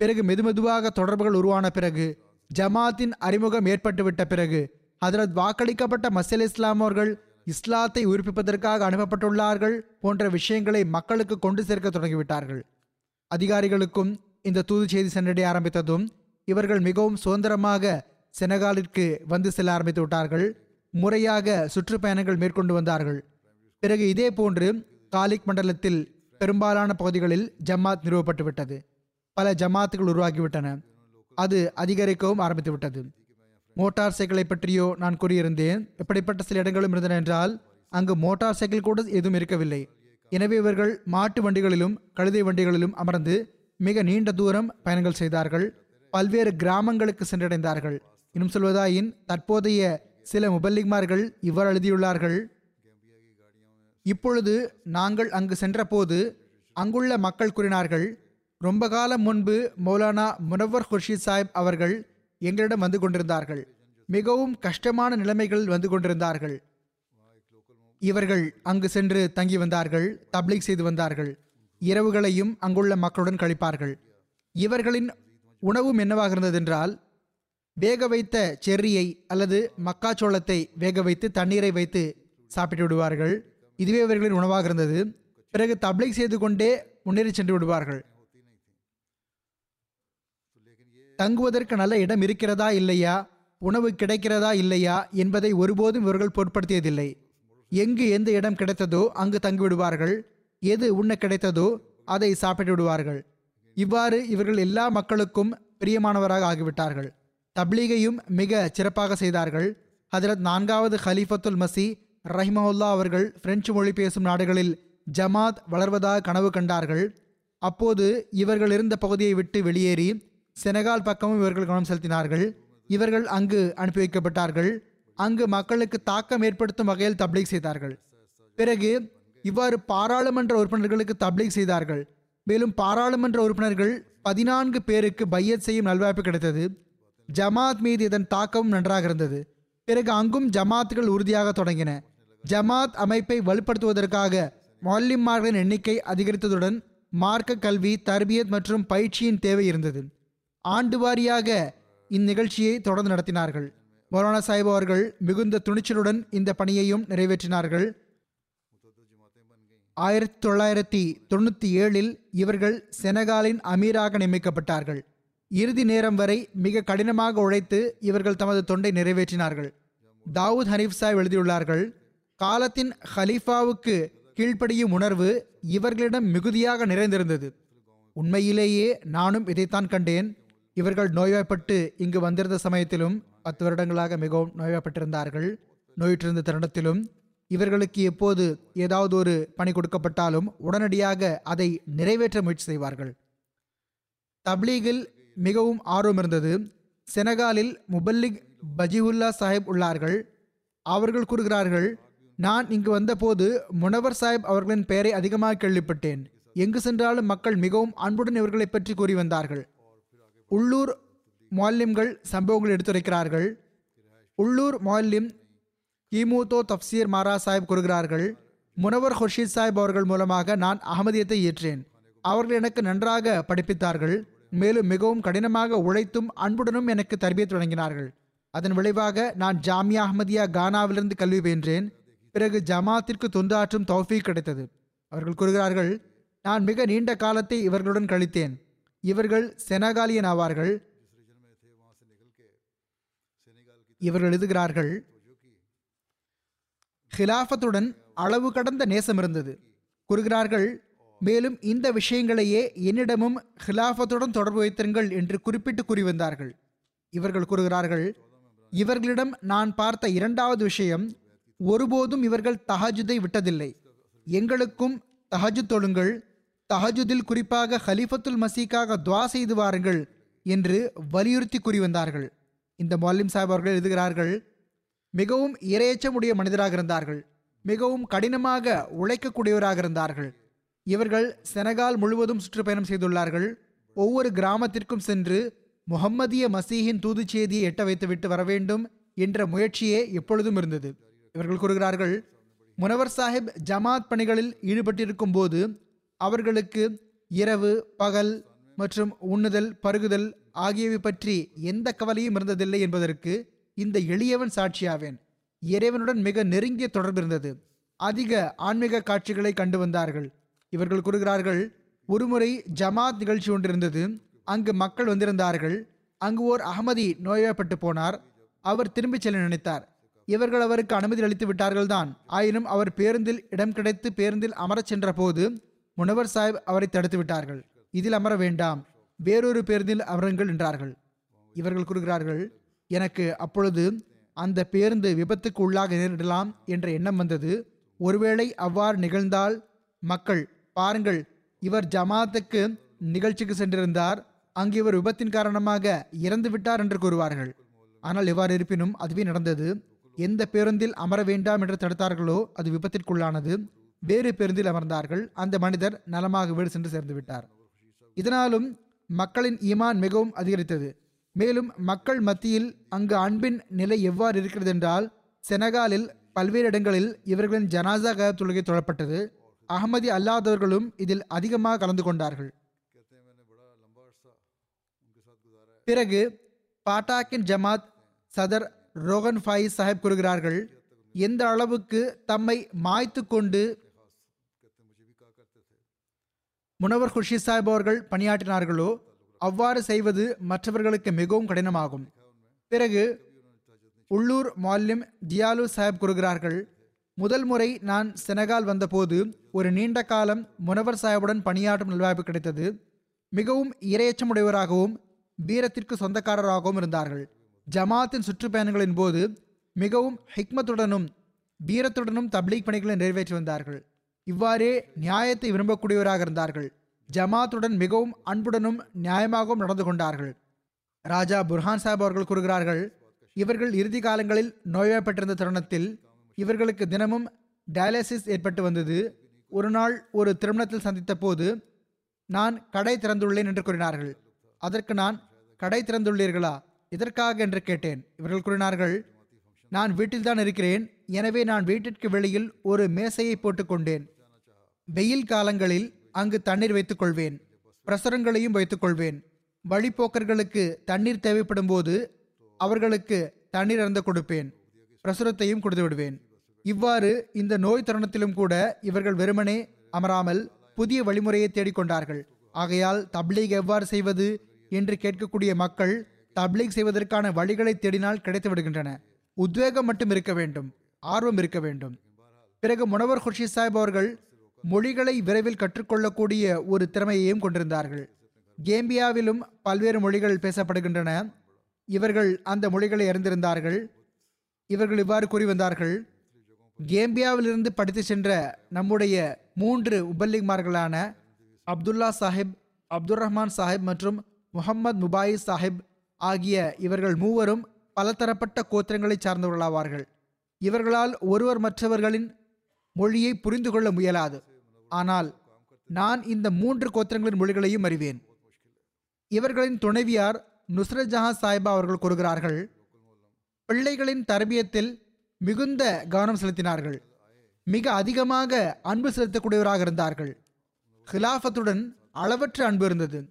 பிறகு மெதுமெதுவாக தொடர்புகள் உருவான பிறகு ஜமாத்தின் அறிமுகம் ஏற்பட்டுவிட்ட பிறகு அதனால் வாக்களிக்கப்பட்ட மசல் இஸ்லாமோர்கள் இஸ்லாத்தை உயிர்ப்பிப்பதற்காக அனுப்பப்பட்டுள்ளார்கள் போன்ற விஷயங்களை மக்களுக்கு கொண்டு சேர்க்க தொடங்கிவிட்டார்கள். அதிகாரிகளுக்கும் இந்த தூது செய்தி சென்றடைய ஆரம்பித்ததும் இவர்கள் மிகவும் சுதந்திரமாக செனகாலிற்கு வந்து செல்ல ஆரம்பித்து விட்டார்கள். முறையாக சுற்றுப்பயணங்கள் மேற்கொண்டு வந்தார்கள். பிறகு இதே போன்று காலிக் மண்டலத்தில் பெரும்பாலான பகுதிகளில் ஜமாத் நிறுவப்பட்டுவிட்டது. பல ஜமாத்துகள் உருவாகிவிட்டன. அது அதிகரிக்கவும் ஆரம்பித்துவிட்டது. மோட்டார் சைக்கிளை பற்றியோ நான் கூறியிருந்தேன். எப்படிப்பட்ட சில இடங்களும் இருந்தன என்றால் அங்கு மோட்டார் சைக்கிள் கூட எதுவும் இருக்கவில்லை. எனவே இவர்கள் மாட்டு வண்டிகளிலும் கழுதை வண்டிகளிலும் அமர்ந்து மிக நீண்ட தூரம் பயணங்கள் செய்தார்கள். பல்வேறு கிராமங்களுக்கு சென்றடைந்தார்கள். இன்னும் சொல்வதாயின் தற்போதைய சில முபல்லிக்மார்கள் இவ்வாறு எழுதியுள்ளார்கள். இப்பொழுது நாங்கள் அங்கு சென்றபோது அங்குள்ள மக்கள் கூறினார்கள் ரொம்ப காலம் முன்பு மௌலானா முனவர் குர்ஷித் சாஹிப் அவர்கள் எங்களிடம் வந்து கொண்டிருந்தார்கள். மிகவும் கஷ்டமான நிலைமைகளில் வந்து கொண்டிருந்தார்கள். இவர்கள் அங்கு சென்று தங்கி வந்தார்கள் தப்லீக் செய்து வந்தார்கள். இரவுகளையும் அங்குள்ள மக்களுடன் கழிப்பார்கள். இவர்களின் உணவும் என்னவாக இருந்ததென்றால் வேக வைத்த செர்ரியை அல்லது மக்காச்சோளத்தை வேக வைத்து தண்ணீரை வைத்து சாப்பிட்டு விடுவார்கள் இதுவே இவர்களின் உணவாக இருந்தது. பிறகு தப்லீக் செய்து கொண்டே முன்னேறி சென்று விடுவார்கள். தங்குவதற்கு நல்ல இடம் இருக்கிறதா இல்லையா? உணவு கிடைக்கிறதா இல்லையா? என்பதை ஒருபோதும் இவர்கள் பொருட்படுத்தியதில்லை. எங்கு எந்த இடம் கிடைத்ததோ அங்கு தங்கிவிடுவார்கள் எது உண்ண கிடைத்ததோ அதை சாப்பிட்டு விடுவார்கள். இவ்வாறு இவர்கள் எல்லா மக்களுக்கும் பிரியமானவராக ஆகிவிட்டார்கள். தப்லீகையும் மிக சிறப்பாக செய்தார்கள். அதில் நான்காவது ஹலீஃபத்துல் மசி ரஹிமஹுல்லா அவர்கள் பிரெஞ்சு மொழி பேசும் நாடுகளில் ஜமாத் வளர்வதாக கனவு கண்டார்கள். அப்போது இவர்கள் இருந்த பகுதியை விட்டு வெளியேறி செனகால் பக்கமும் இவர்கள் கவனம் செலுத்தினார்கள். இவர்கள் அங்கு அனுப்பி வைக்கப்பட்டார்கள். அங்கு மக்களுக்கு தாக்கம் ஏற்படுத்தும் வகையில் தப்லீக் செய்தார்கள். பிறகு இவ்வாறு பாராளுமன்ற உறுப்பினர்களுக்கு தப்லீக் செய்தார்கள். மேலும் பாராளுமன்ற உறுப்பினர்கள் பதினான்கு பேருக்கு பையத் செய்யும் நல்வாய்ப்பு கிடைத்தது. ஜமாத் மீது இதன் தாக்கமும் நன்றாக இருந்தது. பிறகு அங்கும் ஜமாத்துகள் உறுதியாக தொடங்கின. ஜமாத் அமைப்பை வலுப்படுத்துவதற்காக மொல்லிம்மார்களின் எண்ணிக்கை அதிகரித்ததுடன் மார்க்க கல்வி தர்பியத் மற்றும் பயிற்சியின் தேவை இருந்தது. ஆண்டு வாரியாக இந்நிகழ்ச்சியை தொடர்ந்து நடத்தினார்கள். மௌலானா சாஹிப் அவர்கள் மிகுந்த துணிச்சலுடன் இந்த பணியையும் நிறைவேற்றினார்கள். ஆயிரத்தி தொள்ளாயிரத்தி தொண்ணூற்றி ஏழில் இவர்கள் செனகாலின் அமீராக நியமிக்கப்பட்டார்கள். இறுதி நேரம் வரை மிக கடினமாக உழைத்து இவர்கள் தமது தொண்டை நிறைவேற்றினார்கள். தாவூத் ஹனீப் சாஹிப் எழுதியுள்ளார்கள் காலத்தின் ஹலீஃபாவுக்கு கீழ்ப்படியும் உணர்வு இவர்களிடம் மிகுதியாக நிறைந்திருந்தது. உண்மையிலேயே நானும் இதைத்தான் கண்டேன். இவர்கள் நோய்வாய்ப்பட்டு இங்கு வந்திருந்த சமயத்திலும் பத்து வருடங்களாக மிகவும் நோய்வாய்ப்பட்டிருந்தார்கள். நோயிற்றிருந்த தருணத்திலும் இவர்களுக்கு எப்போது ஏதாவது ஒரு பணி கொடுக்கப்பட்டாலும் உடனடியாக அதை நிறைவேற்ற முயற்சி செய்வார்கள். தப்லீகில் மிகவும் ஆர்வம் இருந்தது. செனகாலில் முபல்லிக் பஜிவுல்லா சாஹிப் உள்ளார்கள். அவர்கள் கூறுகிறார்கள் நான் இங்கு வந்தபோது முனவர் சாஹிப் அவர்களின் பெயரை அதிகமாக கேள்விப்பட்டேன். எங்கு சென்றாலும் மக்கள் மிகவும் அன்புடன் இவர்களை பற்றி கூறி வந்தார்கள். உள்ளூர் மால்யம்கள் சம்பவங்கள் எடுத்துரைக்கிறார்கள். உள்ளூர் மால்யம் கிமுதோ தப்சீர் மாரா சாஹிப் கூறுகிறார்கள் முனவர் ஹுர்ஷித் சாஹிப் அவர்கள் மூலமாக நான் அகமதியத்தை ஏற்றேன். அவர்கள் எனக்கு நன்றாக படிப்பித்தார்கள் மேலும் மிகவும் கடினமாக உழைத்தும் அன்புடனும் எனக்கு தரபியத் தொடங்கினார்கள் அதன் விளைவாக நான் ஜாமியா அஹமதியா கானாவிலிருந்து கல்வி பயின்றேன் பிறகு ஜமாத்திற்கு தொண்டாற்றும் தௌஃபீக் கிடைத்தது. அவர்கள் கூறுகிறார்கள் நான் மிக நீண்ட காலத்தை இவர்களுடன் கழித்தேன். இவர்கள் செனகாலியன் ஆவார்கள். இவர்கள் எழுதுகிறார்கள் ஹிலாஃபத்துடன் அளவு கடந்த நேசம் இருந்தது. கூறுகிறார்கள் மேலும் இந்த விஷயங்களையே என்னிடமும் ஹிலாஃபத்துடன் தொடர்பு வைத்திருங்கள் என்று குறிப்பிட்டு கூறி வந்தார்கள். இவர்கள் கூறுகிறார்கள் இவர்களிடம் நான் பார்த்த இரண்டாவது விஷயம் ஒருபோதும் இவர்கள் தஹஜுதை விட்டதில்லை. எங்களுக்கும் தஹஜு தொழுங்கள் தஹஜுதில் குறிப்பாக ஹலிஃபத்துல் மசீக்காக துவா செய்து வாருங்கள் என்று வலியுறுத்தி கூறி வந்தார்கள். இந்த மொல்லிம் சாஹிப் அவர்கள் எழுதுகிறார்கள் மிகவும் இரையச்சமுடைய மனிதராக இருந்தார்கள் மிகவும் கடினமாக உழைக்கக்கூடியவராக இருந்தார்கள். இவர்கள் செனகால் முழுவதும் சுற்றுப்பயணம் செய்துள்ளார்கள். ஒவ்வொரு கிராமத்திற்கும் சென்று முகம்மதிய மசீஹின் தூது செய்தியை எட்ட வைத்துவிட்டு வர வேண்டும் என்ற முயற்சியே எப்பொழுதும் இருந்தது. இவர்கள் கூறுகிறார்கள் முனவர் சாஹிப் ஜமாத் பணிகளில் ஈடுபட்டிருக்கும் போது அவர்களுக்கு இரவு பகல் மற்றும் உண்ணுதல் பருகுதல் ஆகியவை பற்றி எந்த கவலையும் இருந்ததில்லை என்பதற்கு இந்த எளியவன் சாட்சியாவேன். இறைவனுடன் மிக நெருங்கிய தொடர்பு இருந்தது. அதிக ஆன்மீக காட்சிகளை கண்டு வந்தார்கள். இவர்கள் கூறுகிறார்கள் ஒருமுறை ஜமாத் நிகழ்ச்சி ஒன்றிருந்தது அங்கு மக்கள் வந்திருந்தார்கள். அங்கு ஓர் அகமதி நோய்வாய்ப்பட்டு போனார். அவர் திரும்பிச் செல்ல நினைத்தார். இவர்கள் அவருக்கு அனுமதி அளித்து விட்டார்கள் தான் ஆயினும் அவர் பேருந்தில் இடம் கிடைத்து பேருந்தில் அமரச் சென்ற போது முனவர் சாஹிப் அவரை தடுத்து விட்டார்கள். இதில் அமர வேண்டாம். வேறொரு பேருந்தில் அமருங்கள் என்றார்கள். இவர்கள் கூறுகிறார்கள் எனக்கு அப்பொழுது அந்த பேருந்து விபத்துக்கு உள்ளாக நேரிடலாம் என்ற எண்ணம் வந்தது. ஒருவேளை அவ்வாறு நிகழ்ந்தால் மக்கள் பாருங்கள் இவர் ஜமாத்துக்கு நிகழ்ச்சிக்கு சென்றிருந்தார். அங்கு இவர் விபத்தின் காரணமாக இறந்து விட்டார் என்று கூறுவார்கள். ஆனால் எவ்வாறு இருப்பினும் அதுவே நடந்தது. எந்த பேருந்தில் அமர வேண்டாம் என்று தடுத்தார்களோ அது விபத்திற்குள்ளானது. வேறு பேருந்தில் அமர்ந்தார்கள். அந்த மனிதர் நலமாக வீடு சென்று சேர்ந்து விட்டார். இதனாலும் மக்களின் ஈமான் மிகவும் அதிகரித்தது. மேலும் மக்கள் மத்தியில் அங்கு அன்பின் நிலை எவ்வாறு இருக்கிறது என்றால் செனகாலில் பல்வேறு இடங்களில் இவர்களின் ஜனாசா கயப் தொழுகை தொழப்பட்டது. அகமதி அல்லாதவர்களும் இதில் அதிகமாக கலந்து கொண்டார்கள். பிறகு பாட்டாக்கின் ஜமாத் சதர் ரோகன் ஃபாயி சாஹிப் கூறுகிறார்கள் எந்த அளவுக்கு தம்மை மாய்த்து கொண்டு முனவர் குர்ஷி சாஹிப் அவர்கள் பணியாற்றினார்களோ அவ்வாறு செய்வது மற்றவர்களுக்கு மிகவும் கடினமாகும். பிறகு உள்ளூர் மால்யம் ஜியாலு சாஹிப் கூறுகிறார்கள் முதல் முறை நான் செனகால் வந்தபோது ஒரு நீண்ட காலம் முனவர் சாஹிபுடன் பணியாற்றும் நல்வாய்ப்பு கிடைத்தது. மிகவும் இரையச்சமுடையவராகவும் வீரத்திற்கு சொந்தக்காரராகவும் இருந்தார்கள். ஜமாத்தின் சுற்றுப்பயணங்களின் போது மிகவும் ஹிக்மத்துடனும் வீரத்துடனும் தப்லீக் பணிகளை நிறைவேற்றி வந்தார்கள். இவ்வாறே நியாயத்தை விரும்பக்கூடியவராக இருந்தார்கள். ஜமாத்துடன் மிகவும் அன்புடனும் நியாயமாகவும் நடந்து கொண்டார்கள். ராஜா புர்ஹான் சாஹிப் அவர்கள் கூறுகிறார்கள் இவர்கள் இறுதி காலங்களில் நோய்வாய்ப்பட்டிருந்த தருணத்தில் இவர்களுக்கு தினமும் டயாலிசிஸ் ஏற்பட்டு வந்தது. ஒரு நாள் ஒரு திருமணத்தில் சந்தித்த போது நான் கடை திறந்துள்ளேன் என்று கூறினார்கள். அதற்கு நான் கடை திறந்துள்ளீர்களா? இதற்காக என்று கேட்டேன். இவர்கள் கூறினார்கள் நான் வீட்டில்தான் இருக்கிறேன். எனவே நான் வீட்டிற்கு வெளியில் ஒரு மேசையை போட்டுக்கொண்டேன் வெயில் காலங்களில் அங்கு தண்ணீர் வைத்துக் கொள்வேன். பிரசுரங்களையும் வைத்துக் கொள்வேன். வழிப்போக்கர்களுக்கு தண்ணீர் தேவைப்படும் போது அவர்களுக்கு தண்ணீர் அருந்த கொடுப்பேன். பிரசுரத்தையும் கொடுத்து விடுவேன். இவ்வாறு இந்த நோய் தருணத்திலும் கூட இவர்கள் வெறுமனே அமராமல் புதிய வழிமுறையை தேடிக்கொண்டார்கள் ஆகையால் தப்லீக் எவ்வாறு செய்வது? என்று கேட்கக்கூடிய மக்கள் தப்லீக் செய்வதற்கான வழிகளை தேடினால் கிடைத்து விடுகின்றன உத்வேகம் மட்டும் இருக்க வேண்டும். ஆர்வம் இருக்க வேண்டும். பிறகு முனவர் குர்ஷித் சாஹிப் அவர்கள் மொழிகளை விரைவில் கற்றுக்கொள்ளக்கூடிய ஒரு திறமையையும் கொண்டிருந்தார்கள். கேம்பியாவிலும் பல்வேறு மொழிகள் பேசப்படுகின்றன. இவர்கள் அந்த மொழிகளை அறிந்திருந்தார்கள். இவர்கள் இவ்வாறு கூறி வந்தார்கள். கேம்பியாவிலிருந்து படித்து சென்ற நம்முடைய மூன்று உபல்லிக்மார்களான அப்துல்லா சாஹிப் அப்துல் ரஹ்மான் சாஹிப் மற்றும் முகமது முபாயிஸ் சாஹிப் ஆகிய இவர்கள் மூவரும் பலதரப்பட்ட கோத்திரங்களைச் சார்ந்தவர்களாவார்கள். இவர்களால் ஒருவர் மற்றவர்களின் மொழியை புரிந்து கொள்ள முயலாது. ஆனால் நான் இந்த மூன்று கோத்திரங்களின் மொழிகளையும் அறிவேன். இவர்களின் துணைவியார் நுஸ்ரத் ஜஹான் சாஹிபா அவர்கள் கூறுகிறார்கள் பிள்ளைகளின் தரபியத்தில் மிகுந்த கவனம் செலுத்தினார்கள். மிக அதிகமாக அன்பு செலுத்தக்கூடியவராக இருந்தார்கள். ஹிலாஃபத்துடன் அளவற்ற அன்பு இருந்தது.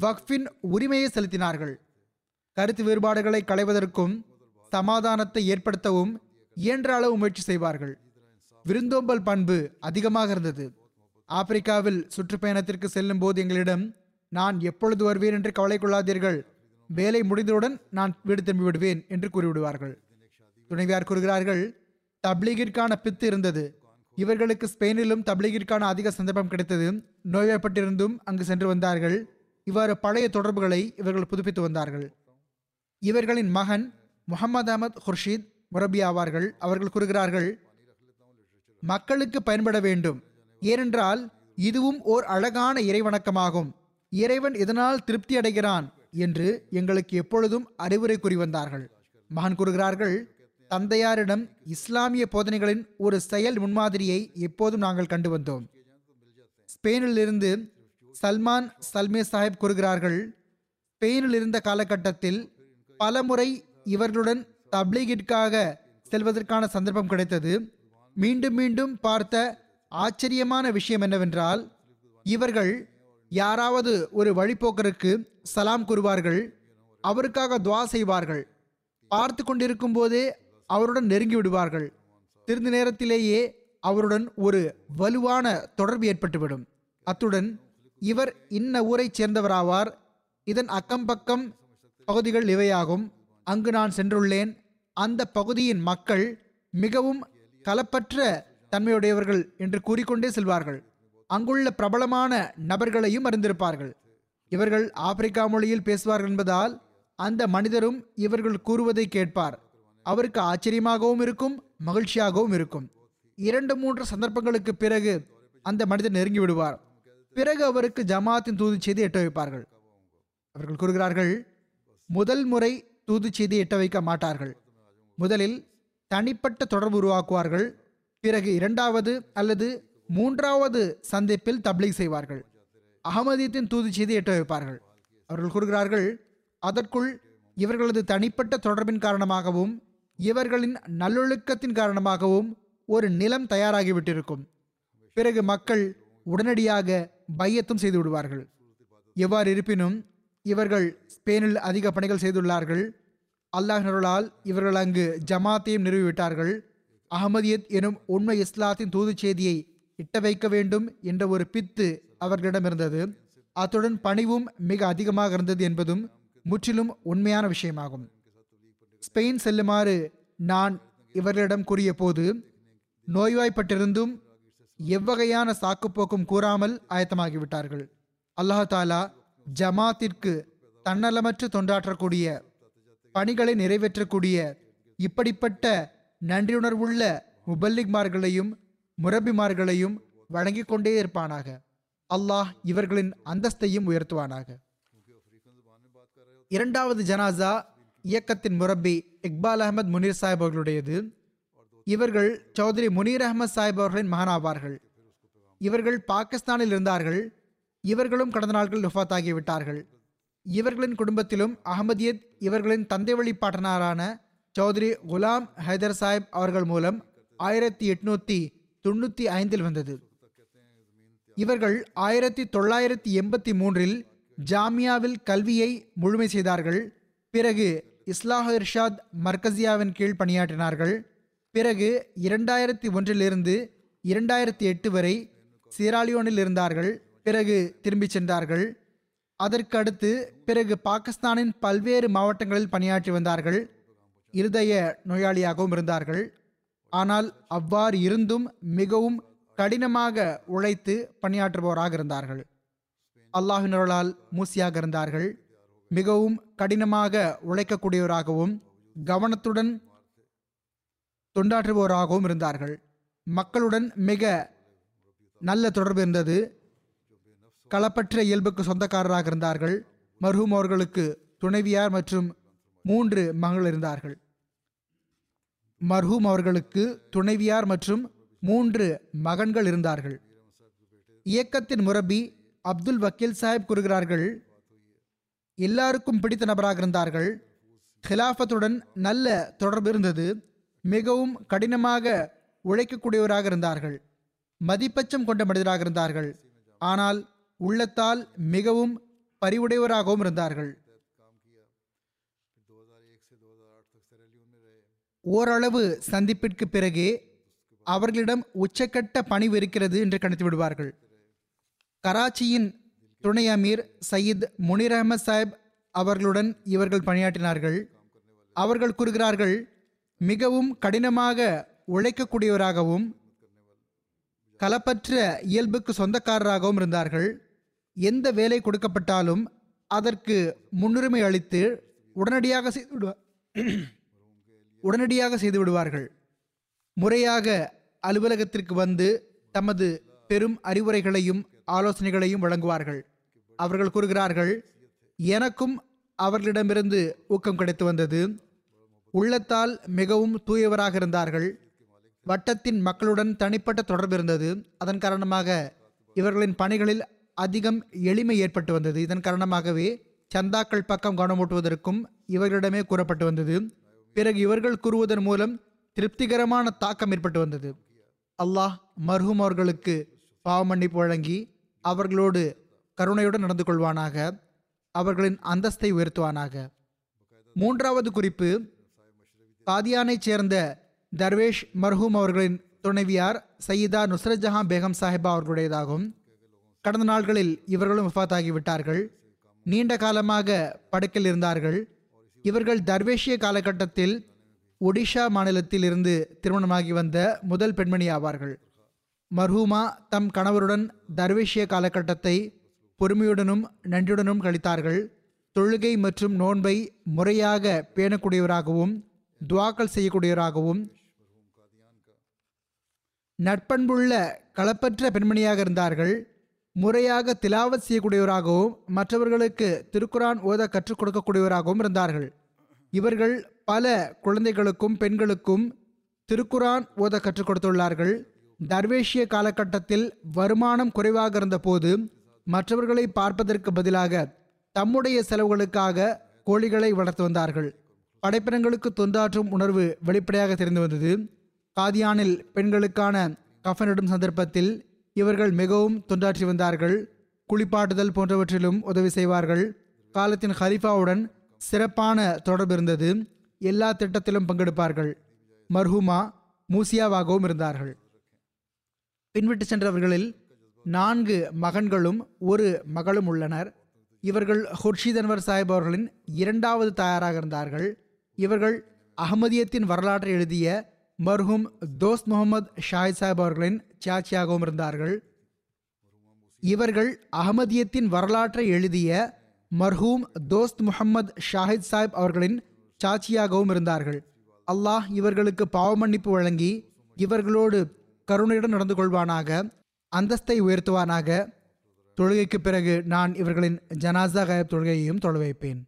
வக்ஃபின் உரிமையை செலுத்தினார்கள். கருத்து வேறுபாடுகளை களைவதற்கும் சமாதானத்தை ஏற்படுத்தவும் இயன்ற அளவு முயற்சி செய்வார்கள். விருந்தோம்பல் பண்பு அதிகமாக இருந்தது. ஆப்பிரிக்காவில் சுற்றுப்பயணத்திற்கு செல்லும் போது எங்களிடம் நான் எப்பொழுது வருவேன் என்று கவலை கொள்ளாதீர்கள். வேலை முடிந்தவுடன் நான் வீடு திரும்பி விடுவேன் என்று கூறிவிடுவார்கள். துணைவியார் கூறுகிறார்கள் தப்லீகிற்கான பித்து இருந்தது. இவர்களுக்கு ஸ்பெயினிலும் தப்லீகிற்கான அதிக சந்தர்ப்பம் கிடைத்தது. நோய்வாய்ப்பட்டிருந்தும் அங்கு சென்று வந்தார்கள். இவ்வாறு பழைய தொடர்புகளை இவர்கள் புதுப்பித்து வந்தார்கள். இவர்களின் மகன் முகமது அகமது குர்ஷீத் முரபி ஆவார்கள். அவர்கள் கூறுகிறார்கள் மக்களுக்கு பயன்பட வேண்டும். ஏனென்றால் இதுவும் ஓர் அழகான இறைவணக்கமாகும். இறைவன் இதனால் திருப்தி அடைகிறான்? என்று எங்களுக்கு எப்பொழுதும் அறிவுரை கூறி வந்தார்கள். மகன் கூறுகிறார்கள் தந்தையாரிடம் இஸ்லாமிய போதனைகளின் ஒரு செயல் முன்மாதிரியை எப்போதும் நாங்கள் கண்டு வந்தோம். ஸ்பெயினிலிருந்து சல்மான் சல்மே சாஹிப் கூறுகிறார்கள் ஸ்பெயினில் இருந்த காலகட்டத்தில் பலமுறை இவர்களுடன் தப்லீகிற்காக செல்வதற்கான சந்தர்ப்பம் கிடைத்தது. மீண்டும் மீண்டும் பார்த்த ஆச்சரியமான விஷயம் என்னவென்றால் இவர்கள் யாராவது ஒரு வழிப்போக்கருக்கு சலாம் கூறுவார்கள் அவருக்காக துவா செய்வார்கள் பார்த்து கொண்டிருக்கும் போதே அவருடன் நெருங்கி விடுவார்கள். திருந்த நேரத்திலேயே அவருடன் ஒரு வலுவான தொடர்பு ஏற்பட்டுவிடும். அத்துடன் இவர் இன்ன ஊரைச் சேர்ந்தவராவார். இதன் அக்கம் பக்கம் பகுதிகள் இவையாகும். அங்கு நான் சென்றுள்ளேன். அந்த பகுதியின் மக்கள் மிகவும் கலப்பற்ற தன்மையுடையவர்கள் என்று கூறிக்கொண்டே செல்வார்கள். அங்குள்ள பிரபலமான நபர்களையும் அறிந்திருப்பார்கள். இவர்கள் ஆப்பிரிக்கா மொழியில் பேசுவார்கள் என்பதால் அந்த மனிதரும் இவர்கள் கூறுவதை கேட்பார். அவருக்கு ஆச்சரியமாகவும் இருக்கும் மகிழ்ச்சியாகவும் இருக்கும். இரண்டு மூன்று சந்தர்ப்பங்களுக்கு பிறகு அந்த மனிதர் நெருங்கி விடுவார். பிறகு அவருக்கு ஜமாத்தின் தூது செய்தி எட்ட வைப்பார்கள். அவர்கள் கூறுகிறார்கள் முதல் முறை தூது செய்தி எட்ட வைக்க மாட்டார்கள். முதலில் தனிப்பட்ட தொடர்பு உருவாக்குவார்கள். பிறகு இரண்டாவது அல்லது மூன்றாவது சந்திப்பில் தப்லீக் செய்வார்கள். அகமதியத்தின் தூது செய்தி எட்ட வைப்பார்கள். அவர்கள் கூறுகிறார்கள் அதற்குள் இவர்களது தனிப்பட்ட தொடர்பின் காரணமாகவும் இவர்களின் நல்லொழுக்கத்தின் காரணமாகவும் ஒரு நிலம் தயாராகிவிட்டிருக்கும். பிறகு மக்கள் உடனடியாக பையத்தும் செய்து விடுவார்கள். எவ்வாறு இருப்பினும் இவர்கள் ஸ்பெயினில் அதிக பணிகள் செய்துள்ளார்கள். அல்லாஹ் நருளால் இவர்கள் அங்கு ஜமாத்தையும் நிறுவிவிட்டார்கள். அகமதியத் எனும் உண்மை இஸ்லாத்தின் தூது செய்தியை இட்ட வைக்க வேண்டும் என்ற ஒரு பித்து அவர்களிடம் இருந்தது. அத்துடன் பணிவும் மிக அதிகமாக இருந்தது என்பதும் முற்றிலும் உண்மையான விஷயமாகும். ஸ்பெயின் செல்லுமாறு நான் இவர்களிடம் கூறிய போது நோய்வாய்ப்பட்டிருந்தும் எவ்வகையான சாக்குப்போக்கும் கூறாமல் ஆயத்தமாகிவிட்டார்கள். அல்லாஹ் தாலா ஜமாத்திற்கு தன்னலமற்று தொண்டாற்றக்கூடிய பணிகளை நிறைவேற்றக்கூடிய இப்படிப்பட்ட நன்றியுணர்வுள்ள முபல்லிக்மார்களையும் முரபிமார்களையும் வழங்கிக் கொண்டே இருப்பானாக. அல்லாஹ் இவர்களின் அந்தஸ்தையும் உயர்த்துவானாக. இரண்டாவது ஜனாசா இயக்கத்தின் முரப்பி இக்பால் அகமது முனீர் சாஹிப் அவர்களுடையது. இவர்கள் சௌத்ரி முனீர் அகமது சாஹிப் அவர்களின் மகனாவார்கள். இவர்கள் பாகிஸ்தானில் இருந்தார்கள். இவர்களும் கடந்த நாட்களில் வஃபாத் ஆகிவிட்டார்கள். இவர்களின் குடும்பத்திலும் அகமதியத் இவர்களின் தந்தை வழி பாட்டனாரான சௌத்ரி குலாம் ஹைதர் சாஹிப் அவர்கள் மூலம் ஆயிரத்தி எட்நூத்தி தொண்ணூத்தி ஐந்தில் வந்தது. இவர்கள் ஆயிரத்தி தொள்ளாயிரத்தி எண்பத்தி மூன்றில் ஜாமியாவில் கல்வியை முழுமை செய்தார்கள். பிறகு இஸ்லாஹ் இர்ஷாத் மர்கசியாவின் கீழ் பணியாற்றினார்கள். பிறகு இரண்டாயிரத்தி ஒன்றிலிருந்து இரண்டாயிரத்தி எட்டு வரை சிராலியோனில் இருந்தார்கள். பிறகு திரும்பிச் சென்றார்கள். அதற்கடுத்து பிறகு பாகிஸ்தானின் பல்வேறு மாவட்டங்களில் பணியாற்றி வந்தார்கள். இருதய நோயாளியாகவும் இருந்தார்கள். ஆனால் அவ்வாறு இருந்தும் மிகவும் கடினமாக உழைத்து பணியாற்றுபவராக இருந்தார்கள். அல்லாஹினர்களால் மூசியாக இருந்தார்கள். மிகவும் கடினமாக உழைக்கக்கூடியவராகவும் கவனத்துடன் தொண்டாற்றுபவராகவும் இருந்தார்கள். மக்களுடன் மிக நல்ல தொடர்பு இருந்தது. களப்பற்ற இயல்புக்கு சொந்தக்காரராக இருந்தார்கள். மர்ஹூம் அவர்களுக்கு துணைவியார் மற்றும் மூன்று மகள் இருந்தார்கள். மர்ஹூம் அவர்களுக்கு துணைவியார் மற்றும் மூன்று மகன்கள் இருந்தார்கள். இயக்கத்தின் முரபி அப்துல் வக்கீல் சாஹிப் கூறுகிறார்கள் எல்லாருக்கும் பிடித்த நபராக இருந்தார்கள். ஹிலாஃபத்துடன் நல்ல தொடர்பு இருந்தது. மிகவும் கடினமாக உழைக்கக்கூடியவராக இருந்தார்கள். மதிப்பச்சம் கொண்ட மனிதராக இருந்தார்கள். ஆனால் உள்ளத்தால் மிகவும் பரிவுடையவராகவும் இருந்தார்கள். ஓரளவு சந்திப்பிற்கு பிறகே அவர்களிடம் உச்சக்கட்ட பணிவு இருக்கிறது என்று கணித்து விடுவார்கள். கராச்சியின் துணை அமீர் சயீத் முனிர் அஹமத் சாஹிப் அவர்களுடன் இவர்கள் பணியாற்றினார்கள். அவர்கள் கூறுகிறார்கள் மிகவும் கடினமாக உழைக்கக்கூடியவராகவும் கலப்பற்ற இயல்புக்கு சொந்தக்காரராகவும் இருந்தார்கள். எந்த வேலை கொடுக்கப்பட்டாலும் அதற்கு முன்னுரிமை அளித்து உடனடியாக செய்து விடுவார் உடனடியாக செய்து விடுவார்கள். முறையாக அலுவலகத்திற்கு வந்து தமது பெரும் அறிவுரைகளையும் ஆலோசனைகளையும் வழங்குவார்கள். அவர்கள் கூறுகிறார்கள் எனக்கும் அவர்களிடமிருந்து ஊக்கம் கிடைத்து வந்தது. உள்ளத்தால் மிகவும் தூயவராக இருந்தார்கள். வட்டத்தின் மக்களுடன் தனிப்பட்ட தொடர்பு இருந்தது. அதன் காரணமாக இவர்களின் பணிகளில் அதிகம் எளிமை ஏற்பட்டு வந்தது. இதன் காரணமாகவே சந்தாக்கள் பக்கம் கவனமூட்டுவதற்கும் இவர்களிடமே கூறப்பட்டு வந்தது. பிறகு இவர்கள் கூறுவதன் மூலம் திருப்திகரமான தாக்கம் ஏற்பட்டு வந்தது. அல்லாஹ் மர்ஹூம் அவர்களுக்கு பாவ மன்னிப்பு வழங்கி அவர்களோடு கருணையுடன் நடந்து கொள்வானாக. அவர்களின் அந்தஸ்தை உயர்த்துவானாக. மூன்றாவது குறிப்பு காதியானைச் சேர்ந்த தர்வேஷ் மர்ஹூம் அவர்களின் துணைவியார் சையீதா நுஸ்ரத் ஜஹான் பேகம் சாஹிபா அவர்களுடையதாகும். கடந்த நாள்களில் இவர்களும் வஃபாத்தாகிவிட்டார்கள் நீண்ட காலமாக படுக்கில் இருந்தார்கள். இவர்கள் தர்வேஷிய காலகட்டத்தில் ஒடிஷா மாநிலத்தில் இருந்து திருமணமாகி வந்த முதல் பெண்மணி ஆவார்கள். மர்ஹூமா தம் கணவருடன் தர்வேஷிய காலகட்டத்தை பொறுமையுடனும் நன்றியுடனும் கழித்தார்கள். தொழுகை மற்றும் நோன்பை முறையாக பேணக்கூடியவராகவும் துவாக்கள் செய்யக்கூடியவராகவும் நட்பண்புள்ள களப்பற்ற பெண்மணியாக இருந்தார்கள். முறையாக திலாவத் செய்யக்கூடியவராகவும் மற்றவர்களுக்கு திருக்குரான் ஓத கற்றுக் கொடுக்கக்கூடியவராகவும் இருந்தார்கள். இவர்கள் பல குழந்தைகளுக்கும் பெண்களுக்கும் திருக்குரான் ஓத கற்றுக் கொடுத்துள்ளார்கள். தர்வேஷிய காலகட்டத்தில் வருமானம் குறைவாக இருந்தபோது மற்றவர்களை பார்ப்பதற்கு பதிலாக தம்முடைய செலவுகளுக்காக கோழிகளை வளர்த்து வந்தார்கள். படைப்பினங்களுக்கு தொண்டாற்றும் உணர்வு வெளிப்படையாக தெரிந்து வந்தது. காதியானில் பெண்களுக்கான கஃபனிடும் சந்தர்ப்பத்தில் இவர்கள் மிகவும் தொண்டாற்றி வந்தார்கள் குளிப்பாட்டுதல் போன்றவற்றிலும் உதவி செய்வார்கள். காலத்தின் ஹலிஃபாவுடன் சிறப்பான தொடர்பு இருந்தது. எல்லா திட்டத்திலும் பங்கெடுப்பார்கள். மர்ஹூமா மூசியாவாகவும் இருந்தார்கள். பின்விட்டு சென்றவர்களில் நான்கு மகன்களும் ஒரு மகளும் உள்ளனர். இவர்கள் ஹுர்ஷித் அன்வர் சாஹிப் அவர்களின் இரண்டாவது தாயாராக இருந்தார்கள். இவர்கள் அகமதியத்தின் வரலாற்றை எழுதிய மர்ஹூம் தோஸ்த் முகமது ஷாஹித் சாஹிப் அவர்களின் சாட்சியாகவும் இருந்தார்கள். இவர்கள் அகமதியத்தின் வரலாற்றை எழுதிய மர்ஹூம் தோஸ்த் முகமது ஷாஹித் சாஹிப் அவர்களின் சாட்சியாகவும் இருந்தார்கள். அல்லாஹ் இவர்களுக்கு பாவமன்னிப்பு வழங்கி இவர்களோடு கருணையுடன் நடந்து கொள்வானாக அந்தஸ்தை உயர்த்துவானாக. தொழுகைக்கு பிறகு நான் இவர்களின் ஜனாசா கயப் தொழுகையையும் தொலை வைப்பேன்.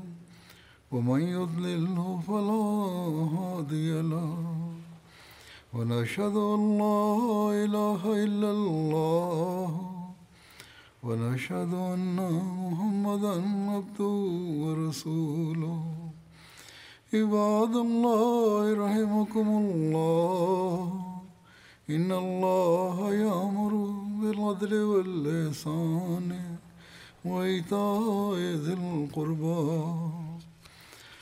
ومن يضلله فلا هادي له. ونشهد أن لا إله إلا الله. ونشهد أن محمدا عبده ورسوله. عباد الله رحمكم الله. إن الله يأمر بالعدل واللسان وإيتاء ذي القربى.